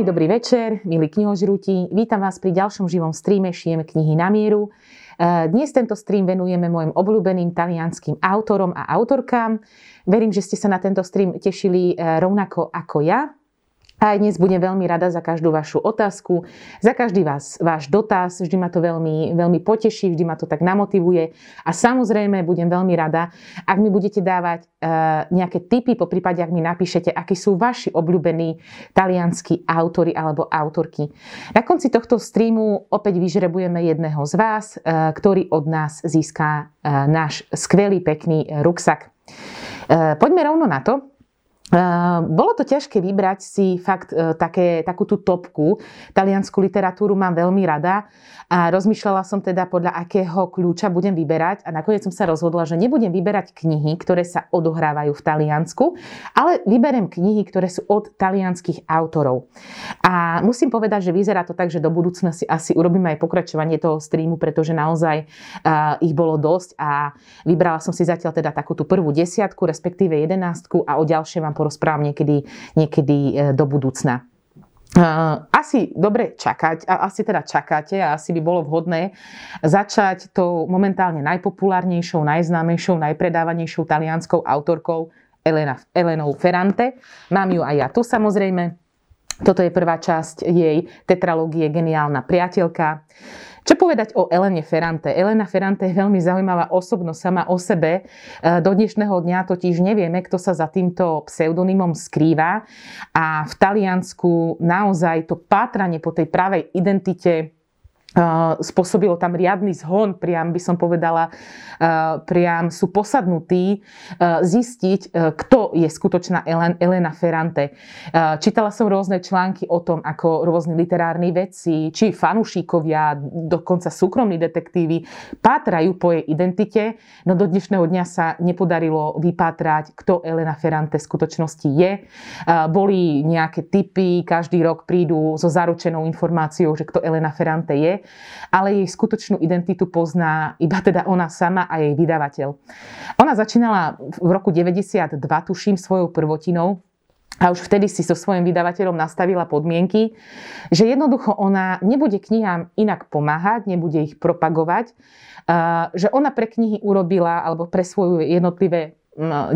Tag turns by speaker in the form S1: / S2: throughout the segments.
S1: Príjemný dobrý večer, milí knihožrúti. Vítam vás pri ďalšom živom streame Šijem knihy na mieru. E, dnes tento stream venujeme mojim obľúbeným talianským autorom a autorkám. Verím, že ste sa na tento stream tešili e, rovnako ako ja. Aj dnes budem veľmi rada za každú vašu otázku, za každý vás, váš dotaz. Vždy ma to veľmi, veľmi poteší, vždy ma to tak namotivuje. A samozrejme budem veľmi rada, ak mi budete dávať uh, nejaké tipy, po prípade, ak mi napíšete, akí sú vaši obľúbení talianskí autory alebo autorky. Na konci tohto streamu opäť vyžrebujeme jedného z vás, uh, ktorý od nás získa uh, náš skvelý, pekný ruksak. Poďme rovno na to. Ehm, bolo to ťažké vybrať si fakt e, také, takú tú topku. Taliansku literatúru mám veľmi rada a rozmýšľala som teda podľa akého kľúča budem vyberať a nakoniec som sa rozhodla, že nebudem vyberať knihy, ktoré sa odohrávajú v Taliansku, ale vyberem knihy, ktoré sú od talianských autorov. A musím povedať, že vyzerá to tak, že do budúcna si asi urobíme aj pokračovanie toho streamu, pretože naozaj uh, ich bolo dosť a vybrala som si zatiaľ teda takú tú prvú desiatku, respektíve jedenáctku a o ďalšie vám porozprávam niekedy, niekedy e, do budúcna. E, asi dobre čakať, asi teda čakáte a asi by bolo vhodné začať tou momentálne najpopulárnejšou, najznámejšou, najpredávanejšou talianskou autorkou Elena, Elenou Ferrante. Mám ju aj ja tu samozrejme. Toto je prvá časť jej tetralógie Geniálna priateľka. Čo povedať o Elene Ferrante? Elena Ferrante je veľmi zaujímavá osobnosť sama o sebe. E, do dnešného dňa totiž nevieme, kto sa za týmto pseudonymom skrýva. A v Taliansku naozaj to pátranie po tej pravej identite spôsobilo tam riadny zhon, priam by som povedala, priam sú posadnutí zistiť, kto je skutočná Elena Ferrante. Čítala som rôzne články o tom, ako rôzni literárni vedci, či fanúšikovia, dokonca súkromní detektívy pátrajú po jej identite, no do dnešného dňa sa nepodarilo vypátrať, kto Elena Ferrante v skutočnosti je. Boli nejaké typy, každý rok prídu so zaručenou informáciou, že kto Elena Ferrante je ale jej skutočnú identitu pozná iba teda ona sama a jej vydavateľ. Ona začínala v roku 92, tuším, svojou prvotinou, a už vtedy si so svojím vydavateľom nastavila podmienky, že jednoducho ona nebude knihám inak pomáhať, nebude ich propagovať, že ona pre knihy urobila, alebo pre svoje jednotlivé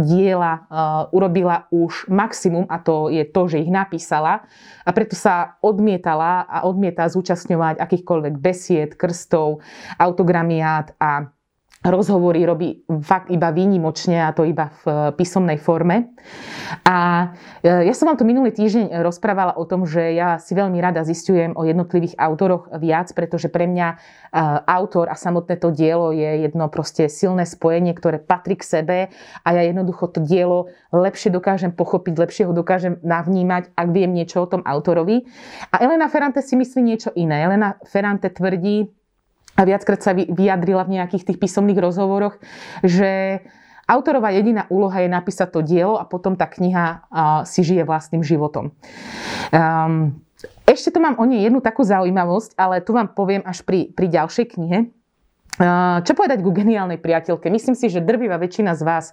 S1: diela urobila už maximum a to je to, že ich napísala a preto sa odmietala a odmieta zúčastňovať akýchkoľvek besied, krstov, autogramiát a rozhovory robí fakt iba výnimočne a to iba v eh, písomnej forme. A eh, ja som vám tu minulý týždeň rozprávala o tom, že ja si veľmi rada zistujem o jednotlivých autoroch viac, pretože pre mňa eh, autor a samotné to dielo je jedno proste silné spojenie, ktoré patrí k sebe a ja jednoducho to dielo lepšie dokážem pochopiť, lepšie ho dokážem navnímať, ak viem niečo o tom autorovi. A Elena Ferrante si myslí niečo iné. Elena Ferrante tvrdí, a viackrát sa vyjadrila v nejakých tých písomných rozhovoroch, že autorová jediná úloha je napísať to dielo a potom tá kniha si žije vlastným životom. Um, ešte tu mám o nej jednu takú zaujímavosť, ale tu vám poviem až pri, pri ďalšej knihe. Čo povedať ku geniálnej priateľke? Myslím si, že drvivá väčšina z vás,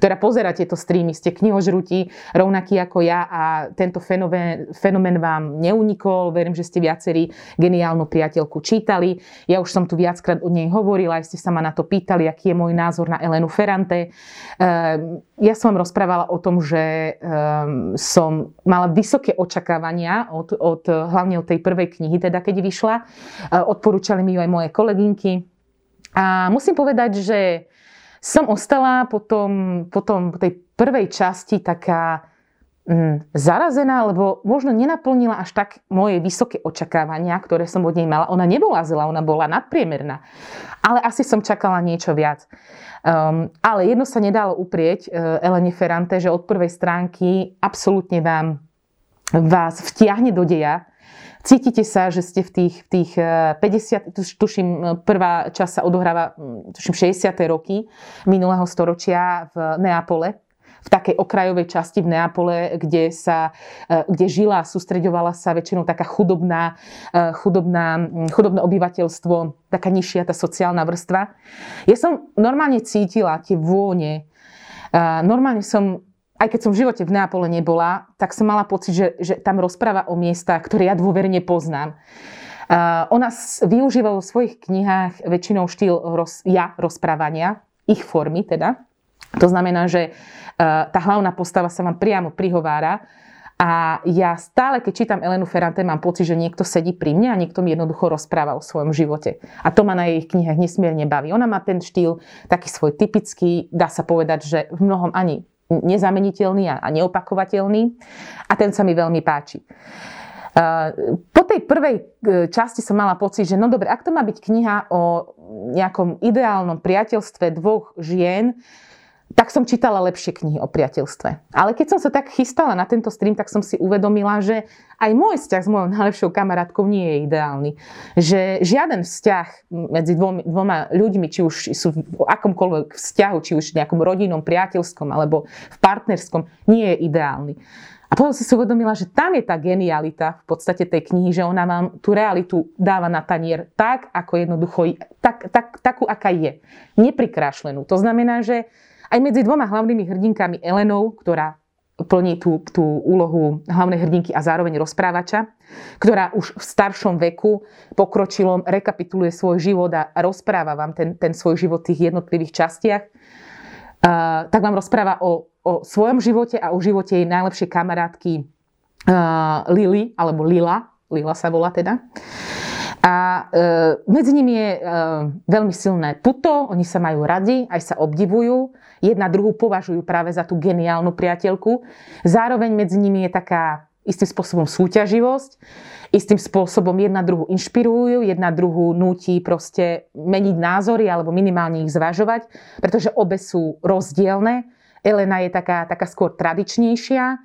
S1: ktorá pozera tieto streamy, ste knihožrutí rovnakí ako ja a tento fenomén, fenomén vám neunikol. Verím, že ste viacerí geniálnu priateľku čítali. Ja už som tu viackrát o nej hovorila, aj ste sa ma na to pýtali, aký je môj názor na Elenu Ferrante. Ehm, ja som vám rozprávala o tom, že ehm, som mala vysoké očakávania od, od, hlavne od tej prvej knihy, teda keď vyšla. Ehm, odporúčali mi ju aj moje kolegynky a musím povedať, že som ostala potom, potom po tej prvej časti taká mm, zarazená, lebo možno nenaplnila až tak moje vysoké očakávania, ktoré som od nej mala. Ona nebola zlá, ona bola nadpriemerná. Ale asi som čakala niečo viac. Um, ale jedno sa nedalo uprieť uh, Elene Ferrante, že od prvej stránky absolútne vám vás vtiahne do deja Cítite sa, že ste v tých, v tých 50, eh, tuším, eh, prvá časť sa odohráva, hm, tuším, 60. roky minulého storočia v Neapole, v takej okrajovej časti v Neapole, kde, sa, eh, kde žila sústreďovala sa väčšinou taká chudobná, chudobná, hm, chudobné obyvateľstvo, taká nižšia tá sociálna vrstva. Ja som normálne cítila tie vône, normálne som aj keď som v živote v Neapole nebola, tak som mala pocit, že, že tam rozpráva o miestach, ktoré ja dôverne poznám. Uh, ona využíva vo svojich knihách väčšinou štýl roz, ja rozprávania, ich formy teda. To znamená, že uh, tá hlavná postava sa vám priamo prihovára a ja stále, keď čítam Elenu Ferrante, mám pocit, že niekto sedí pri mne a niekto mi jednoducho rozpráva o svojom živote. A to ma na jej knihách nesmierne baví. Ona má ten štýl taký svoj typický, dá sa povedať, že v mnohom ani nezameniteľný a neopakovateľný. A ten sa mi veľmi páči. Po tej prvej e, časti som mala pocit, že no dobre, ak to má byť kniha o nejakom ideálnom priateľstve dvoch žien, tak som čítala lepšie knihy o priateľstve. Ale keď som sa tak chystala na tento stream, tak som si uvedomila, že aj môj vzťah s mojou najlepšou kamarátkou nie je ideálny. Že žiaden vzťah medzi dvomi, dvoma ľuďmi, či už sú v akomkoľvek vzťahu, či už v nejakom rodinnom, priateľskom alebo v partnerskom, nie je ideálny. A potom som si uvedomila, že tam je tá genialita v podstate tej knihy, že ona vám tú realitu dáva na tanier tak, ako jednoducho, tak, tak, takú, aká je. Neprikrášlenú. To znamená, že aj medzi dvoma hlavnými hrdinkami Elenou, ktorá plní tú, tú úlohu hlavnej hrdinky a zároveň rozprávača, ktorá už v staršom veku pokročilom rekapituluje svoj život a rozpráva vám ten, ten svoj život v tých jednotlivých častiach, uh, tak vám rozpráva o, o svojom živote a o živote jej najlepšej kamarátky uh, Lily, alebo Lila, Lila sa volá teda. A e, medzi nimi je e, veľmi silné puto, oni sa majú radi, aj sa obdivujú jedna druhú považujú práve za tú geniálnu priateľku. Zároveň medzi nimi je taká istým spôsobom súťaživosť, istým spôsobom jedna druhu inšpirujú, jedna druhu núti proste meniť názory alebo minimálne ich zvažovať, pretože obe sú rozdielne. Elena je taká, taká skôr tradičnejšia,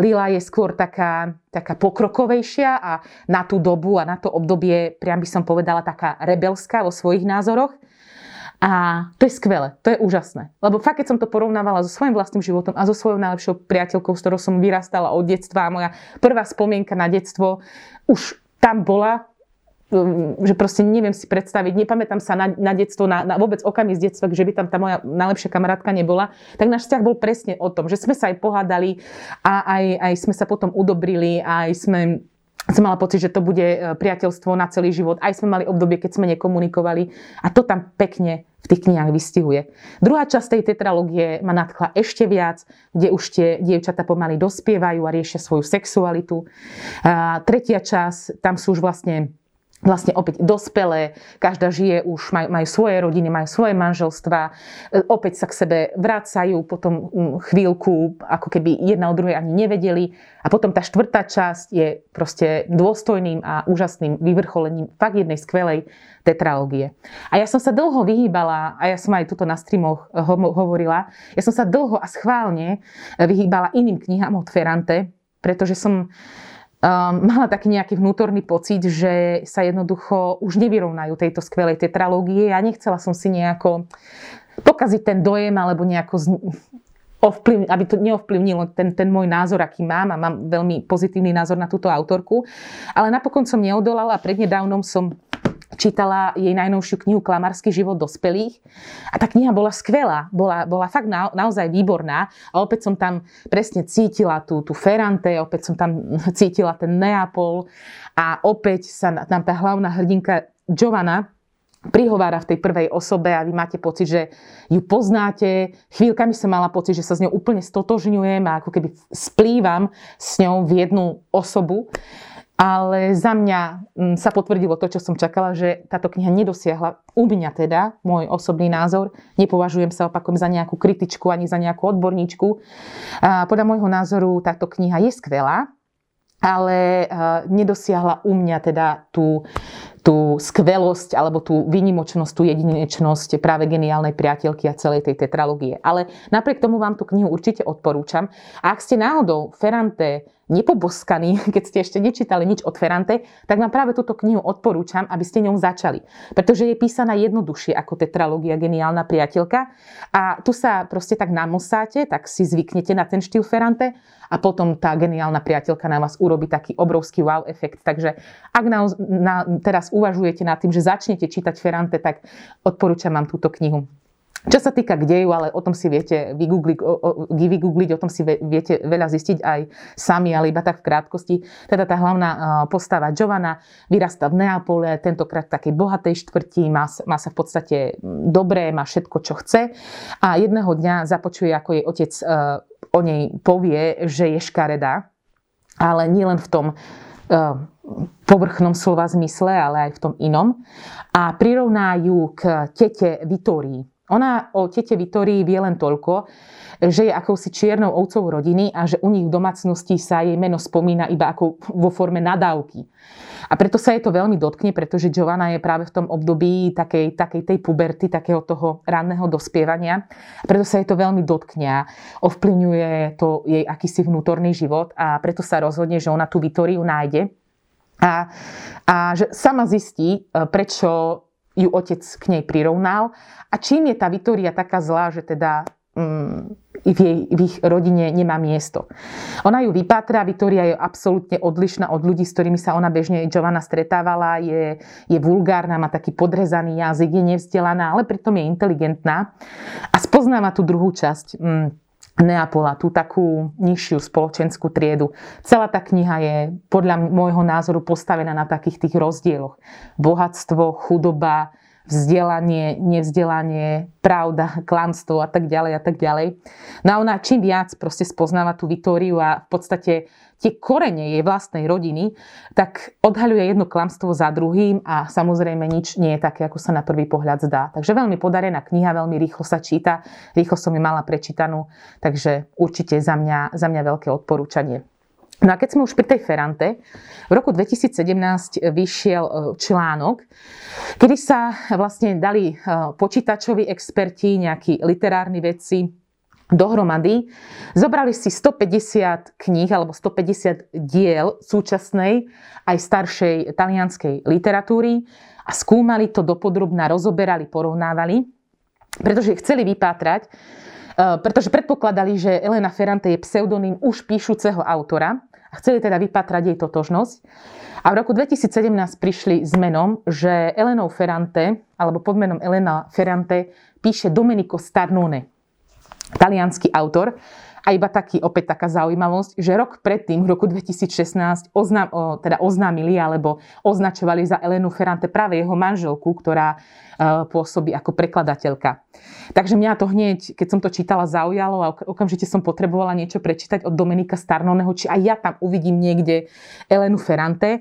S1: Lila je skôr taká, taká pokrokovejšia a na tú dobu a na to obdobie, priam by som povedala, taká rebelská vo svojich názoroch. A to je skvelé, to je úžasné. Lebo fakt, keď som to porovnávala so svojím vlastným životom a so svojou najlepšou priateľkou, s ktorou som vyrastala od detstva moja prvá spomienka na detstvo už tam bola, že proste neviem si predstaviť, nepamätám sa na, na detstvo, na, na vôbec okamih z detstva, že by tam tá moja najlepšia kamarátka nebola, tak náš vzťah bol presne o tom, že sme sa aj pohádali a aj, aj sme sa potom udobrili, aj sme som mala pocit, že to bude e, priateľstvo na celý život. Aj sme mali obdobie, keď sme nekomunikovali a to tam pekne v tých knihách vystihuje. Druhá časť tej tetralógie ma nadchla ešte viac, kde už tie dievčata pomaly dospievajú a riešia svoju sexualitu. A tretia časť, tam sú už vlastne vlastne opäť dospelé, každá žije už, majú, majú svoje rodiny, majú svoje manželstva, e, opäť sa k sebe vracajú, potom mm, chvíľku ako keby jedna o druhej ani nevedeli. A potom tá štvrtá časť je proste dôstojným a úžasným vyvrcholením fakt jednej skvelej tetralógie. A ja som sa dlho vyhýbala, a ja som aj tuto na streamoch hovorila, ja som sa dlho a schválne vyhýbala iným knihám od Ferrante, pretože som um, mala taký nejaký vnútorný pocit, že sa jednoducho už nevyrovnajú tejto skvelej tetralógie. Ja nechcela som si nejako pokaziť ten dojem alebo nejako z, ovplyv, aby to neovplyvnilo ten, ten môj názor, aký mám a mám veľmi pozitívny názor na túto autorku. Ale napokon som neodolala a prednedávnom som čítala jej najnovšiu knihu Klamarský život dospelých. A tá kniha bola skvelá, bola, bola fakt na, naozaj výborná. A opäť som tam presne cítila tú, tú Ferrante, opäť som tam cítila ten Neapol a opäť sa nám tá hlavná hrdinka Giovanna prihovára v tej prvej osobe a vy máte pocit, že ju poznáte. Chvíľkami som mala pocit, že sa s ňou úplne stotožňujem a ako keby splývam s ňou v jednu osobu. Ale za mňa mm, sa potvrdilo to, čo som čakala, že táto kniha nedosiahla, u mňa teda, môj osobný názor, nepovažujem sa opakujem za nejakú kritičku ani za nejakú odborníčku. Podľa môjho názoru táto kniha je skvelá, ale nedosiahla u mňa teda tú, tú skvelosť alebo tú výnimočnosť, tú jedinečnosť práve geniálnej priateľky a celej tej tetralógie. Ale napriek tomu vám tú knihu určite odporúčam. A ak ste náhodou Ferrante nepoboskaní, keď ste ešte nečítali nič od Ferrante, tak vám práve túto knihu odporúčam, aby ste ňou začali. Pretože je písaná jednoduchšie ako tetralógia Geniálna priateľka. A tu sa proste tak namosáte, tak si zvyknete na ten štýl Ferrante a potom tá geniálna priateľka na vás urobí taký obrovský wow efekt. Takže ak na, na, teraz uvažujete nad tým, že začnete čítať Ferrante, tak odporúčam vám túto knihu. Čo sa týka k deju, ale o tom si viete vygoogliť, o, o, vygoogliť, o tom si viete veľa zistiť aj sami, ale iba tak v krátkosti. Teda tá hlavná postava Giovanna vyrasta v Neapole, tentokrát v takej bohatej štvrti, má, má sa v podstate dobré, má všetko, čo chce a jedného dňa započuje, ako jej otec o nej povie, že je škaredá, ale nielen v tom povrchnom slova zmysle, ale aj v tom inom. A prirovná ju k tete Vitórii. Ona o tete Vitorii vie len toľko, že je akousi čiernou ovcov rodiny a že u nich v domácnosti sa jej meno spomína iba ako vo forme nadávky. A preto sa jej to veľmi dotkne, pretože Giovanna je práve v tom období takej, takej tej puberty, takého toho ranného dospievania. A preto sa jej to veľmi dotkne a ovplyvňuje to jej akýsi vnútorný život a preto sa rozhodne, že ona tú Vitóriu nájde. A, a že sama zistí, prečo ju otec k nej prirovnal. A čím je tá Vitória taká zlá, že teda mm, v, jej, v ich rodine nemá miesto. Ona ju vypátra, Vitória je absolútne odlišná od ľudí, s ktorými sa ona bežne Giovanna stretávala, je, je vulgárna, má taký podrezaný jazyk, je nevzdelaná, ale pritom je inteligentná a spoznáva tú druhú časť. Mm, Neapola, tú takú nižšiu spoločenskú triedu. Celá tá kniha je podľa môjho názoru postavená na takých tých rozdieloch. Bohatstvo, chudoba, vzdelanie, nevzdelanie, pravda, klamstvo a tak ďalej a tak ďalej. No a ona čím viac proste spoznáva tú Vitóriu a v podstate tie korene jej vlastnej rodiny, tak odhaľuje jedno klamstvo za druhým a samozrejme nič nie je také, ako sa na prvý pohľad zdá. Takže veľmi podarená kniha, veľmi rýchlo sa číta, rýchlo som ju mala prečítanú, takže určite za mňa, za mňa veľké odporúčanie. No a keď sme už pri tej Ferrante, v roku 2017 vyšiel e, článok, kedy sa vlastne dali e, počítačoví experti, nejakí literárni vedci dohromady, zobrali si 150 kníh alebo 150 diel súčasnej aj staršej talianskej literatúry a skúmali to dopodrobná, rozoberali, porovnávali, pretože chceli vypátrať, e, pretože predpokladali, že Elena Ferrante je pseudonym už píšuceho autora, a chceli teda vypatrať jej totožnosť. A v roku 2017 prišli s menom, že Elenou Ferrante, alebo pod menom Elena Ferrante, píše Domenico Starnone, talianský autor. A iba taký, opäť taká zaujímavosť, že rok predtým, v roku 2016, oznám, teda oznámili alebo označovali za Elenu Ferrante práve jeho manželku, ktorá E, pôsobí ako prekladateľka. Takže mňa to hneď, keď som to čítala, zaujalo a okamžite som potrebovala niečo prečítať od Dominika Starnoneho, či aj ja tam uvidím niekde Elenu Ferrante. E,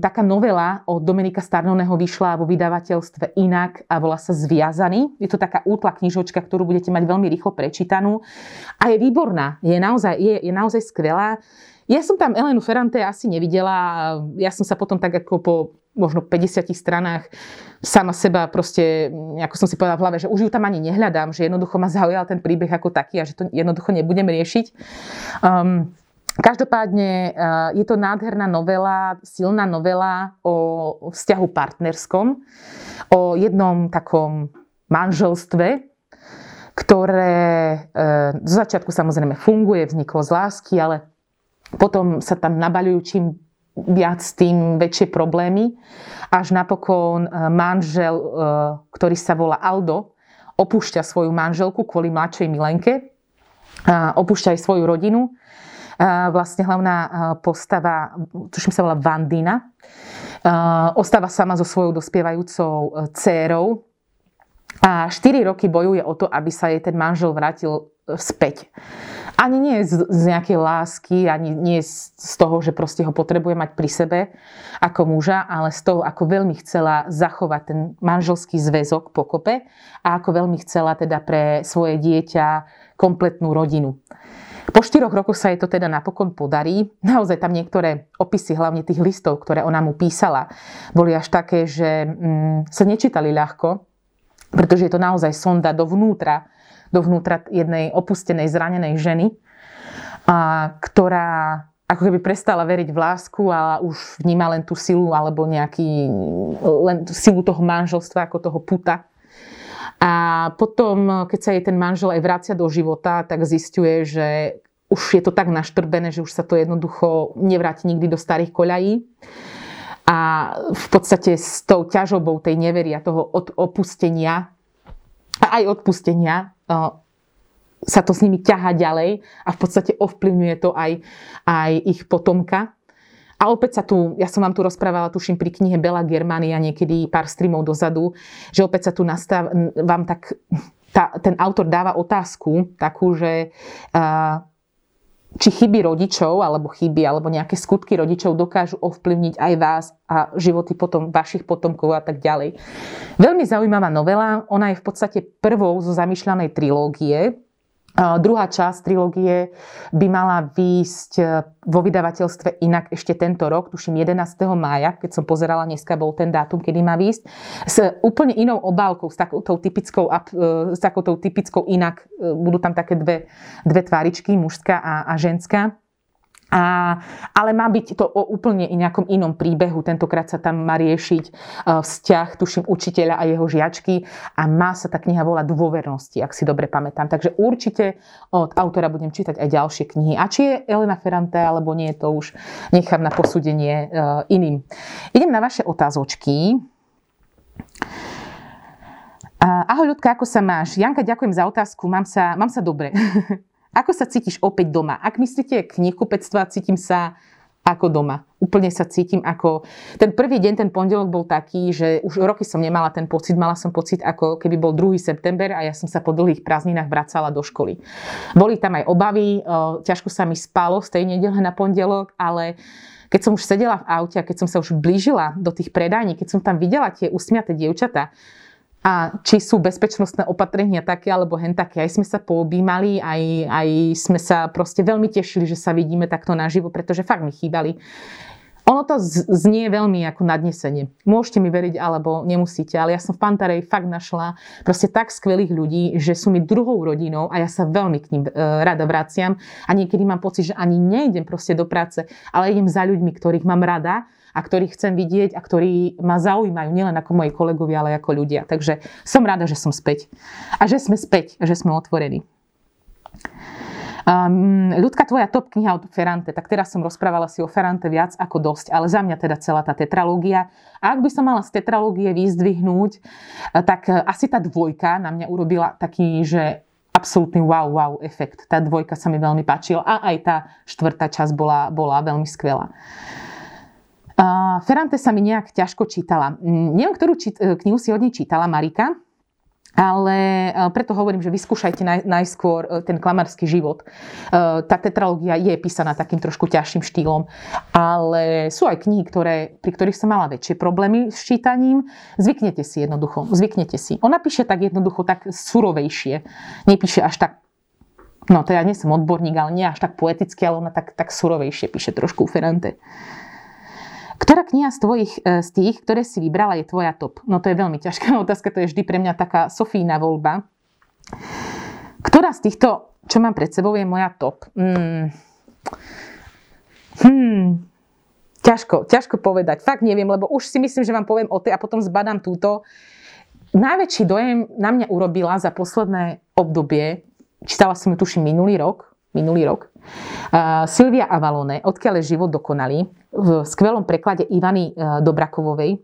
S1: taká novela od Dominika Starnoneho vyšla vo vydavateľstve Inak a volá sa Zviazaný. Je to taká útla knižočka, ktorú budete mať veľmi rýchlo prečítanú a je výborná. Je naozaj, je, je naozaj skvelá. Ja som tam Elenu Ferrante asi nevidela. Ja som sa potom tak ako po možno 50 stranách sama seba proste, ako som si povedala v hlave, že už ju tam ani nehľadám, že jednoducho ma zaujal ten príbeh ako taký a že to jednoducho nebudem riešiť. Um, Každopádne uh, je to nádherná novela, silná novela o vzťahu partnerskom, o jednom takom manželstve, ktoré uh, z začiatku samozrejme funguje, vzniklo z lásky, ale potom sa tam nabaľujú čím viac tým väčšie problémy. Až napokon e, manžel, e, ktorý sa volá Aldo, opúšťa svoju manželku kvôli mladšej Milenke. Opúšťa aj svoju rodinu. Vlastne hlavná e, postava, tuším sa volá Vandina, ostáva sama so svojou dospievajúcou dcérou a 4 roky bojuje o to, aby sa jej ten manžel vrátil späť ani nie z, z nejakej lásky, ani nie z toho, že proste ho potrebuje mať pri sebe ako muža, ale z toho, ako veľmi chcela zachovať ten manželský zväzok pokope a ako veľmi chcela teda pre svoje dieťa kompletnú rodinu. Po štyroch rokoch sa jej to teda napokon podarí. Naozaj tam niektoré opisy, hlavne tých listov, ktoré ona mu písala, boli až také, že mm, sa nečítali ľahko, pretože je to naozaj sonda dovnútra dovnútra jednej opustenej, zranenej ženy, a, ktorá ako keby prestala veriť v lásku a už vníma len tú silu alebo nejaký, len tú silu toho manželstva ako toho puta. A potom, keď sa jej ten manžel aj vracia do života, tak zistuje, že už je to tak naštrbené, že už sa to jednoducho nevráti nikdy do starých koľají. A v podstate s tou ťažobou tej neveria, toho od opustenia a aj odpustenia sa to s nimi ťaha ďalej a v podstate ovplyvňuje to aj, aj ich potomka. A opäť sa tu, ja som vám tu rozprávala, tuším, pri knihe Bela Germania niekedy pár streamov dozadu, že opäť sa tu nastav, vám tak, tá, ten autor dáva otázku takú, že uh, či chyby rodičov, alebo chyby, alebo nejaké skutky rodičov dokážu ovplyvniť aj vás a životy potom vašich potomkov a tak ďalej. Veľmi zaujímavá novela, ona je v podstate prvou zo zamýšľanej trilógie, Druhá časť trilógie by mala výjsť e, vo vydavateľstve inak ešte tento rok, tuším 11. mája, keď som pozerala, dneska bol ten dátum, kedy má výjsť, s úplne inou obálkou, s takouto typickou, e, s takouto typickou inak, e, budú tam také dve, dve tváričky, mužská a, a ženská. A, ale má byť to o úplne nejakom inom príbehu. Tentokrát sa tam má riešiť e, vzťah, tuším, učiteľa a jeho žiačky a má sa tá kniha volať Dôvernosti, ak si dobre pamätám. Takže určite od autora budem čítať aj ďalšie knihy. A či je Elena Ferrante alebo nie, to už nechám na posúdenie e, iným. Idem na vaše otázočky. Ahoj ľudka, ako sa máš? Janka, ďakujem za otázku, mám sa, mám sa dobre. Ako sa cítiš opäť doma? Ak myslíte knihkupectva, cítim sa ako doma. Úplne sa cítim ako... Ten prvý deň, ten pondelok bol taký, že už roky som nemala ten pocit. Mala som pocit, ako keby bol 2. september a ja som sa po dlhých prázdninách vracala do školy. Boli tam aj obavy, ťažko sa mi spalo z tej nedele na pondelok, ale keď som už sedela v aute a keď som sa už blížila do tých predajní, keď som tam videla tie usmiaté dievčatá, a či sú bezpečnostné opatrenia také alebo hen také. Aj sme sa poobímali, aj, aj sme sa proste veľmi tešili, že sa vidíme takto naživo, pretože fakt mi chýbali. Ono to znie veľmi ako nadnesenie. Môžete mi veriť alebo nemusíte, ale ja som v Pantarej fakt našla proste tak skvelých ľudí, že sú mi druhou rodinou a ja sa veľmi k ním e, rada vraciam a niekedy mám pocit, že ani nejdem proste do práce, ale idem za ľuďmi, ktorých mám rada a ktorých chcem vidieť a ktorí ma zaujímajú nielen ako moji kolegovia, ale ako ľudia. Takže som rada, že som späť. A že sme späť, že sme otvorení. Um, ľudka, tvoja top kniha od Ferrante, tak teraz som rozprávala si o Ferrante viac ako dosť, ale za mňa teda celá tá tetralógia. A ak by som mala z tetralógie vyzdvihnúť, eh, tak eh, asi tá dvojka na mňa urobila taký, že absolútny wow, wow efekt. Tá dvojka sa mi veľmi páčila a aj tá štvrtá časť bola, bola veľmi skvelá. Ferrante sa mi nejak ťažko čítala. Mm, neviem, ktorú čít, e, knihu si od nej čítala, Marika, ale e, preto hovorím, že vyskúšajte naj, najskôr e, ten klamarský život. Tá tetralógia je písaná takým trošku ťažším štýlom, ale sú aj knihy, ktoré, pri ktorých som mala väčšie problémy s čítaním. Zvyknete si jednoducho, zvyknete si. Ona píše tak jednoducho, tak surovejšie. Nepíše až tak No to ja nie som odborník, ale nie až tak poeticky, ale ona tak, tak surovejšie píše trošku Ferrante. Ktorá kniha z, tvojich, e, z tých, ktoré si vybrala, je tvoja top? No to je veľmi ťažká otázka, to je vždy pre mňa taká Sofína voľba. Ktorá z týchto, čo mám pred sebou, je moja top? Hmm. Hmm. Ťažko, ťažko povedať. Fakt neviem, lebo už si myslím, že vám poviem o tej a potom zbadám túto. Najväčší dojem na mňa urobila za posledné obdobie, čítala som ju tuším minulý rok, minulý rok, uh, Silvia Avalone, Odkiaľ je život dokonalý v skvelom preklade Ivany e, Dobrakovovej.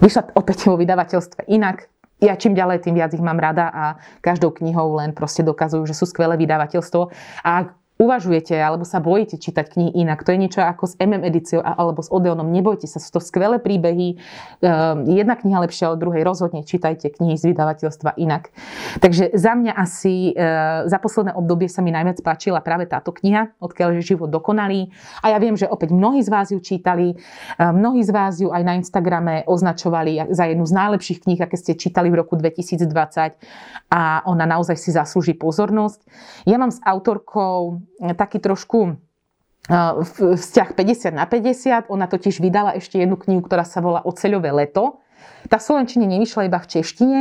S1: Vyšla opäť vo vydavateľstve inak. Ja čím ďalej, tým viac ich mám rada a každou knihou len proste dokazujú, že sú skvelé vydavateľstvo. A uvažujete alebo sa bojíte čítať knihy inak, to je niečo ako s MM edíciou alebo s Odeonom, nebojte sa, sú to skvelé príbehy, ehm, jedna kniha lepšia od druhej, rozhodne čítajte knihy z vydavateľstva inak. Takže za mňa asi ehm, za posledné obdobie sa mi najviac páčila práve táto kniha, odkiaľ je život dokonalý. A ja viem, že opäť mnohí z vás ju čítali, ehm, mnohí z vás ju aj na Instagrame označovali za jednu z najlepších kníh, aké ste čítali v roku 2020 a ona naozaj si zaslúži pozornosť. Ja mám s autorkou taký trošku vzťah 50 na 50. Ona totiž vydala ešte jednu knihu, ktorá sa volá Oceľové leto. Tá v Slovenčine nevyšla iba v češtine.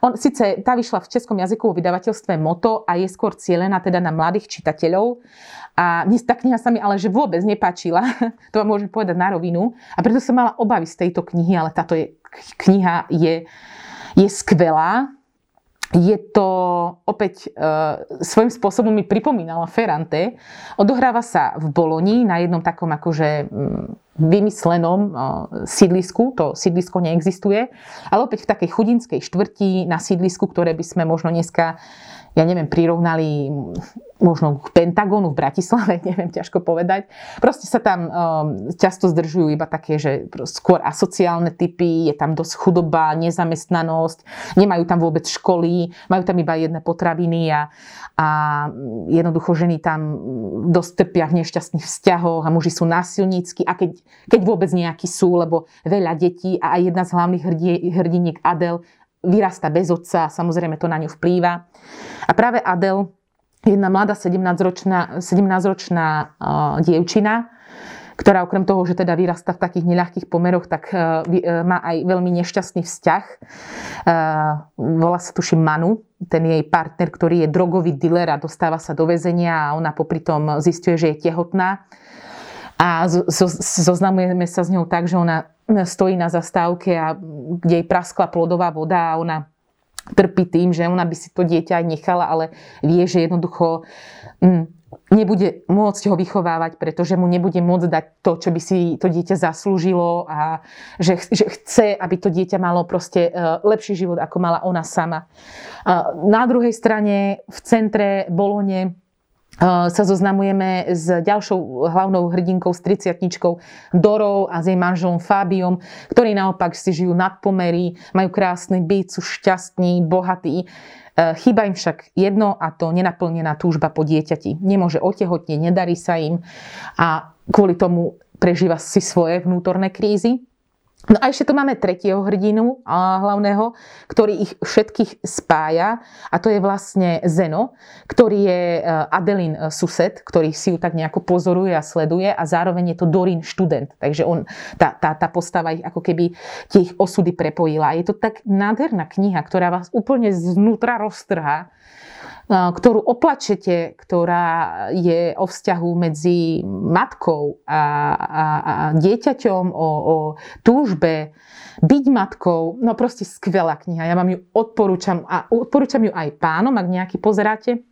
S1: On, síce tá vyšla v českom jazykovom vydavateľstve Moto a je skôr cieľená teda na mladých čitateľov. A mne tá kniha sa mi ale že vôbec nepáčila. to vám môžem povedať na rovinu. A preto som mala obavy z tejto knihy, ale táto je, kniha je, je skvelá je to opäť e, svojím spôsobom mi pripomínala Ferrante. Odohráva sa v Boloni na jednom takom akože vymyslenom sídlisku, to sídlisko neexistuje, ale opäť v takej chudinskej štvrti na sídlisku, ktoré by sme možno dneska ja neviem, prirovnali možno k Pentagonu v Bratislave, neviem ťažko povedať. Proste sa tam um, často zdržujú iba také, že skôr asociálne typy, je tam dosť chudoba, nezamestnanosť, nemajú tam vôbec školy, majú tam iba jedné potraviny a, a jednoducho ženy tam dosť trpia v nešťastných vzťahoch a muži sú násilnícky a keď, keď vôbec nejakí sú, lebo veľa detí a aj jedna z hlavných hrdiniek Adel vyrasta bez otca, samozrejme to na ňu vplýva. A práve Adel, jedna mladá 17-ročná, 17-ročná uh, dievčina, ktorá okrem toho, že teda vyrasta v takých neľahkých pomeroch, tak uh, má aj veľmi nešťastný vzťah. Uh, volá sa tuším Manu, ten jej partner, ktorý je drogový dealer a dostáva sa do väzenia a ona popri tom zistuje, že je tehotná. A zoznamujeme sa s ňou tak, že ona stojí na zastávke a jej praskla plodová voda a ona trpí tým, že ona by si to dieťa aj nechala, ale vie, že jednoducho mm, nebude môcť ho vychovávať, pretože mu nebude môcť dať to, čo by si to dieťa zaslúžilo a že, že chce, aby to dieťa malo proste e, lepší život, ako mala ona sama. Na druhej strane v centre Bolone sa zoznamujeme s ďalšou hlavnou hrdinkou, s 30 Dorou a s jej manželom Fábiom, ktorí naopak si žijú nad pomery, majú krásny byt, sú šťastní, bohatí. Chýba im však jedno a to nenaplnená túžba po dieťati. Nemôže otehotnieť, nedarí sa im a kvôli tomu prežíva si svoje vnútorné krízy. No a ešte tu máme tretieho hrdinu hlavného, ktorý ich všetkých spája a to je vlastne Zeno, ktorý je e, Adelin e, sused, ktorý si ju tak nejako pozoruje a sleduje a zároveň je to Dorin študent. Takže on, tá, tá, tá postava ich ako keby tie ich osudy prepojila. Je to tak nádherná kniha, ktorá vás úplne znútra roztrhá ktorú oplačete, ktorá je o vzťahu medzi matkou a, a, a dieťaťom, o, o túžbe byť matkou. No proste skvelá kniha. Ja vám ju odporúčam a odporúčam ju aj pánom, ak nejaký pozeráte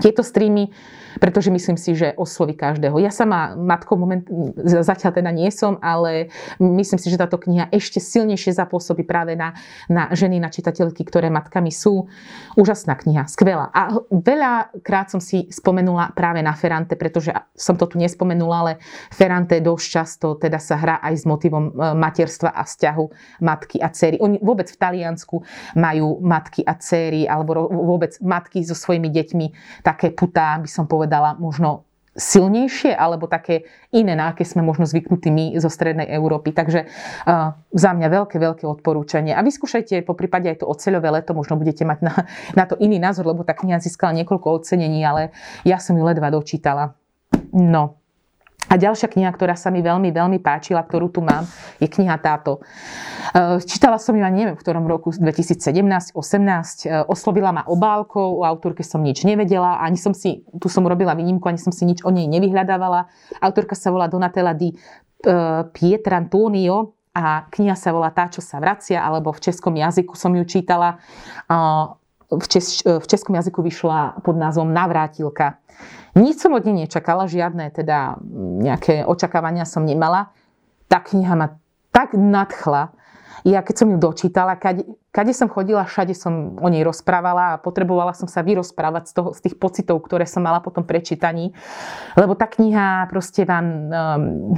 S1: tieto streamy, pretože myslím si, že osloví každého. Ja sama matkou moment, zatiaľ teda nie som, ale myslím si, že táto kniha ešte silnejšie zapôsobí práve na, na ženy, na čitateľky, ktoré matkami sú. Úžasná kniha, skvelá. A veľakrát som si spomenula práve na Ferrante, pretože som to tu nespomenula, ale Ferrante dosť často teda sa hrá aj s motivom e, materstva a vzťahu matky a céry. Oni vôbec v Taliansku majú matky a céry, alebo vôbec matky so svojimi deťmi také putá, by som povedala, možno silnejšie alebo také iné, na aké sme možno zvyknutí my zo strednej Európy. Takže uh, za mňa veľké, veľké odporúčanie. A vyskúšajte po prípade aj to oceľové leto, možno budete mať na, na to iný názor, lebo tá kniha získala niekoľko ocenení, ale ja som ju ledva dočítala. No, a ďalšia kniha, ktorá sa mi veľmi, veľmi páčila, ktorú tu mám, je kniha táto. E, čítala som ju, ja neviem, v ktorom roku, 2017-18. E, oslovila ma obálkou, o autorke som nič nevedela, ani som si, tu som robila výnimku, ani som si nič o nej nevyhľadávala. Autorka sa volá Donatella di e, Pietrantonio a kniha sa volá Tá, čo sa vracia, alebo v českom jazyku som ju čítala. V, čes, v českom jazyku vyšla pod názvom Navrátilka. Nič som od nej nečakala, žiadne teda nejaké očakávania som nemala. Tá kniha ma tak nadchla, ja keď som ju dočítala, kade, kade som chodila, všade som o nej rozprávala a potrebovala som sa vyrozprávať z, toho, z tých pocitov, ktoré som mala potom prečítaní. Lebo tá kniha proste vám um,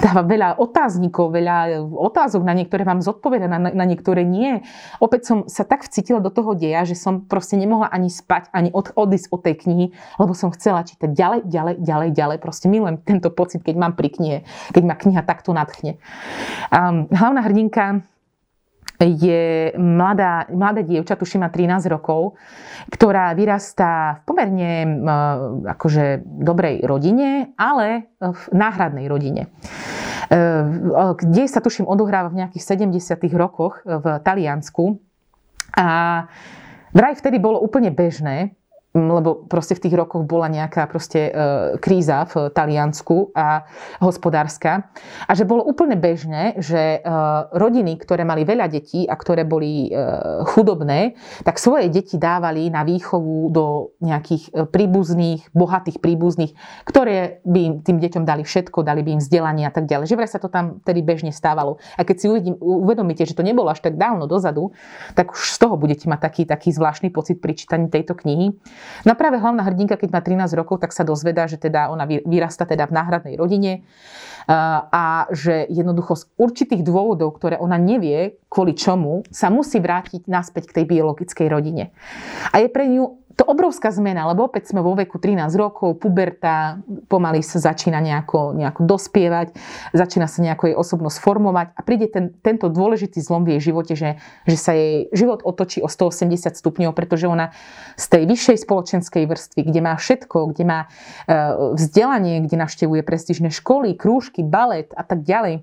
S1: dáva veľa otáznikov, veľa otázok, na niektoré vám zodpoveda, na, na niektoré nie. Opäť som sa tak vcítila do toho deja, že som proste nemohla ani spať, ani od, odísť od tej knihy, lebo som chcela čítať ďalej, ďalej, ďalej, ďalej. Proste milujem tento pocit, keď mám pri knihe, keď ma kniha takto nadchne. Um, hlavná hrdinka je mladá, mladá dievča, tuším má 13 rokov, ktorá vyrastá v pomerne akože dobrej rodine, ale v náhradnej rodine. E, kde sa tuším odohráva v nejakých 70 rokoch v Taliansku. A vraj vtedy bolo úplne bežné, lebo proste v tých rokoch bola nejaká proste e, kríza v Taliansku a hospodárska. A že bolo úplne bežné, že e, rodiny, ktoré mali veľa detí a ktoré boli e, chudobné, tak svoje deti dávali na výchovu do nejakých príbuzných, bohatých príbuzných, ktoré by im tým deťom dali všetko, dali by im vzdelanie a tak ďalej. Že vraj sa to tam tedy bežne stávalo. A keď si uvedomíte, že to nebolo až tak dávno dozadu, tak už z toho budete mať taký, taký zvláštny pocit pri čítaní tejto knihy. No práve hlavná hrdinka, keď má 13 rokov, tak sa dozvedá, že teda ona vyrasta teda v náhradnej rodine a že jednoducho z určitých dôvodov, ktoré ona nevie, kvôli čomu, sa musí vrátiť naspäť k tej biologickej rodine. A je pre ňu to obrovská zmena, lebo opäť sme vo veku 13 rokov, puberta, pomaly sa začína nejako, nejako dospievať, začína sa nejako jej osobnosť formovať a príde ten, tento dôležitý zlom v jej živote, že, že sa jej život otočí o 180 stupňov, pretože ona z tej vyššej spoločenskej vrstvy, kde má všetko, kde má e, vzdelanie, kde navštevuje prestížne školy, krúžky, balet a tak ďalej, e,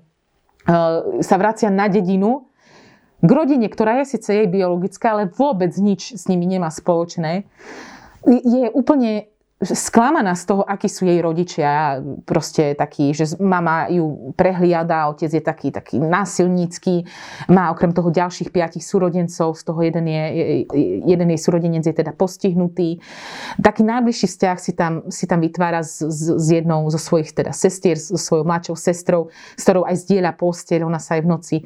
S1: sa vracia na dedinu, k rodine, ktorá je síce jej biologická, ale vôbec nič s nimi nemá spoločné, je úplne sklamaná z toho, akí sú jej rodičia. Proste taký, že mama ju prehliada, otec je taký, taký násilnícky, má okrem toho ďalších piatich súrodencov, z toho jeden, je, jeden jej súrodenec je teda postihnutý. Taký najbližší vzťah si tam, si tam vytvára s, s, s jednou zo svojich teda sestier, so svojou mladšou sestrou, s ktorou aj zdieľa posteľ, ona sa aj v noci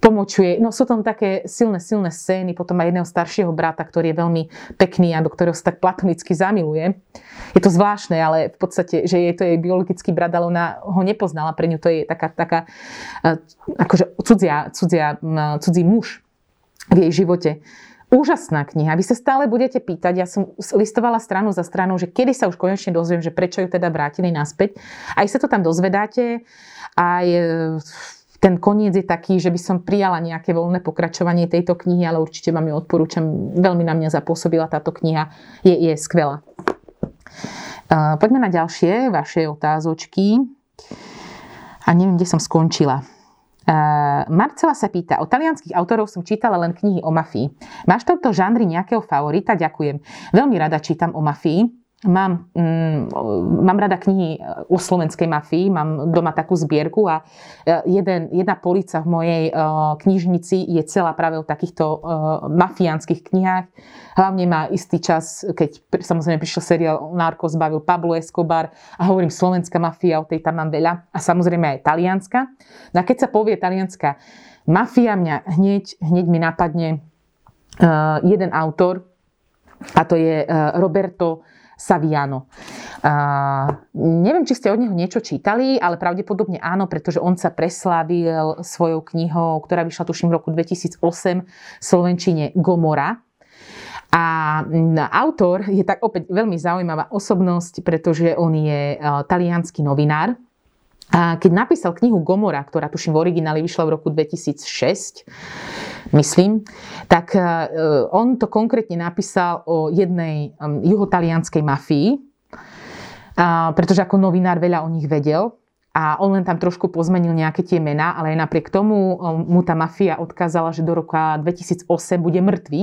S1: pomočuje. No sú tam také silné, silné scény, potom aj jedného staršieho brata, ktorý je veľmi pekný a do ktorého sa tak platonicky zamiluje. Je to zvláštne, ale v podstate, že je to jej biologický brat, ale ona ho nepoznala, pre ňu to je taká, taká e, akože cudzia, cudzia, cudzí muž v jej živote. Úžasná kniha. Vy sa stále budete pýtať, ja som listovala stranu za stranou, že kedy sa už konečne dozviem, že prečo ju teda vrátili naspäť. Aj sa to tam dozvedáte, aj e, ten koniec je taký, že by som prijala nejaké voľné pokračovanie tejto knihy, ale určite vám ju odporúčam. Veľmi na mňa zapôsobila táto kniha. Je, je skvelá. Poďme na ďalšie vaše otázočky. A neviem, kde som skončila. Marcela sa pýta, o talianských autorov som čítala len knihy o mafii. Máš v tomto žánri nejakého favorita? Ďakujem. Veľmi rada čítam o mafii. Mám, mm, mám rada knihy o slovenskej mafii, mám doma takú zbierku a e, jeden, jedna polica v mojej uh, knižnici je celá práve o takýchto uh, mafiánskych knihách. Hlavne má istý čas, keď samozrejme prišiel seriál Narcos, bavil Pablo Escobar a hovorím slovenská mafia, o tej tam mám veľa a samozrejme aj talianska. No a keď sa povie talianská mafia, mňa hneď, hneď mi napadne uh, jeden autor a to je Roberto Saviano. Uh, neviem, či ste od neho niečo čítali, ale pravdepodobne áno, pretože on sa preslávil svojou knihou, ktorá vyšla tuším v roku 2008 v Slovenčine Gomora. A autor je tak opäť veľmi zaujímavá osobnosť, pretože on je uh, talianský novinár, a keď napísal knihu Gomora, ktorá tuším v origináli vyšla v roku 2006, myslím, tak e, on to konkrétne napísal o jednej juhotalianskej mafii, pretože ako novinár veľa o nich vedel a on len tam trošku pozmenil nejaké tie mená, ale aj napriek tomu mu tá mafia odkázala, že do roka 2008 bude mŕtvý.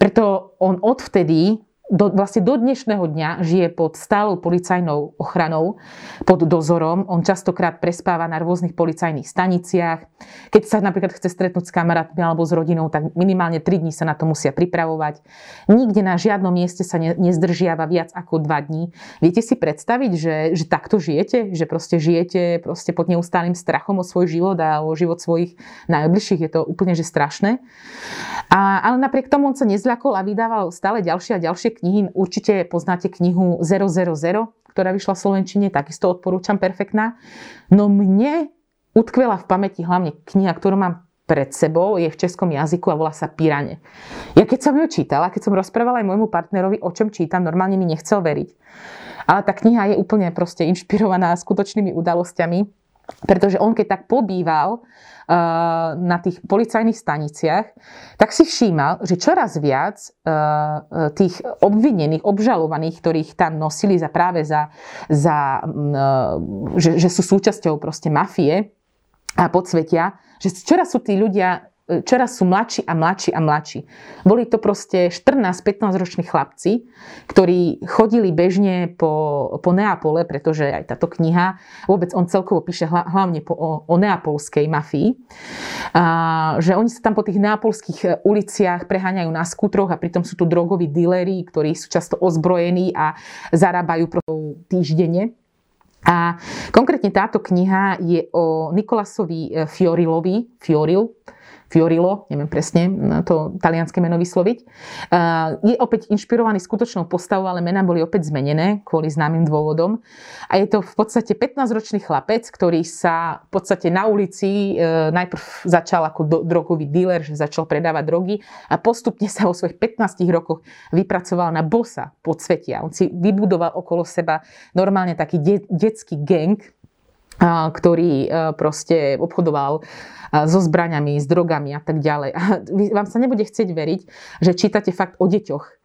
S1: Preto on odvtedy do, vlastne do dnešného dňa žije pod stálou policajnou ochranou, pod dozorom. On častokrát prespáva na rôznych policajných staniciach. Keď sa napríklad chce stretnúť s kamarátmi alebo s rodinou, tak minimálne 3 dní sa na to musia pripravovať. Nikde na žiadnom mieste sa ne, nezdržiava viac ako 2 dní. Viete si predstaviť, že, že takto žijete? Že proste žijete proste pod neustálým strachom o svoj život a o život svojich najbližších. Je to úplne že strašné. A, ale napriek tomu on sa nezľakol a vydával stále ďalšie a ďalšie knihy. Určite poznáte knihu 000, ktorá vyšla v Slovenčine, takisto odporúčam, perfektná. No mne utkvela v pamäti hlavne kniha, ktorú mám pred sebou, je v českom jazyku a volá sa Pirane. Ja keď som ju čítala, keď som rozprávala aj môjmu partnerovi, o čom čítam, normálne mi nechcel veriť. Ale tá kniha je úplne proste inšpirovaná skutočnými udalosťami, pretože on keď tak pobýval Eh, na tých policajných staniciach, tak si všímal, že čoraz viac eh, tých obvinených, obžalovaných, ktorých tam nosili za práve za, za mm, eh, že, že sú súčasťou proste mafie a podsvetia, že čoraz sú tí ľudia čoraz sú mladší a mladší a mladší. Boli to proste 14-15 roční chlapci, ktorí chodili bežne po, po Neapole, pretože aj táto kniha, vôbec on celkovo píše hlavne po, o, o neapolskej mafii, a, že oni sa tam po tých neapolských e, uliciach preháňajú na skútroch a pritom sú tu drogoví díleri, ktorí sú často ozbrojení a zarábajú týždenne. A konkrétne táto kniha je o Nikolasovi e, Fiorilovi, Fioril, Fiorilo, neviem presne to talianské meno vysloviť. Je opäť inšpirovaný skutočnou postavou, ale mená boli opäť zmenené kvôli známym dôvodom. A je to v podstate 15-ročný chlapec, ktorý sa v podstate na ulici e, najprv začal ako drogový dealer, že začal predávať drogy a postupne sa vo svojich 15 rokoch vypracoval na bossa podsvetia. On si vybudoval okolo seba normálne taký de- detský gang, ktorý e, proste obchodoval so zbraňami, s drogami a tak ďalej. A vám sa nebude chcieť veriť, že čítate fakt o deťoch.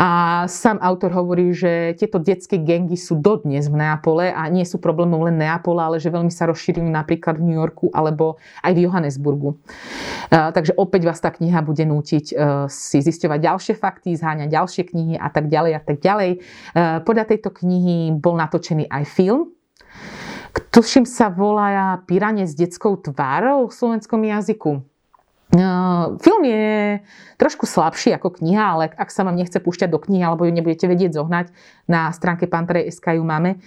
S1: A sám autor hovorí, že tieto detské gengy sú dodnes v Neapole a nie sú problémom len Neapola, ale že veľmi sa rozšírujú napríklad v New Yorku alebo aj v Johannesburgu. Takže opäť vás tá kniha bude nútiť e, si zisťovať ďalšie fakty, zháňať ďalšie knihy a tak ďalej a tak ďalej. E, podľa tejto knihy bol natočený aj film, tuším sa volá Piranie s detskou tvárou v slovenskom jazyku. Film je trošku slabší ako kniha, ale ak sa vám nechce púšťať do knihy alebo ju nebudete vedieť zohnať, na stránke Pantere.sk ju máme,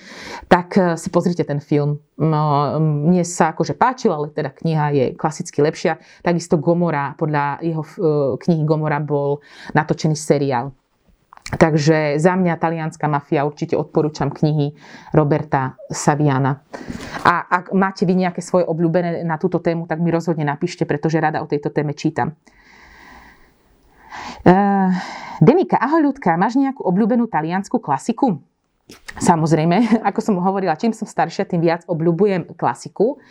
S1: tak si pozrite ten film. Mne sa akože páčil, ale teda kniha je klasicky lepšia. Takisto Gomora, podľa jeho knihy Gomora bol natočený seriál. Takže za mňa talianská mafia určite odporúčam knihy Roberta Saviana. A ak máte vy nejaké svoje obľúbené na túto tému, tak mi rozhodne napíšte, pretože rada o tejto téme čítam. Uh, Denika, ahoj ľudka, máš nejakú obľúbenú taliansku klasiku? Samozrejme, ako som hovorila, čím som staršia, tým viac obľúbujem klasiku.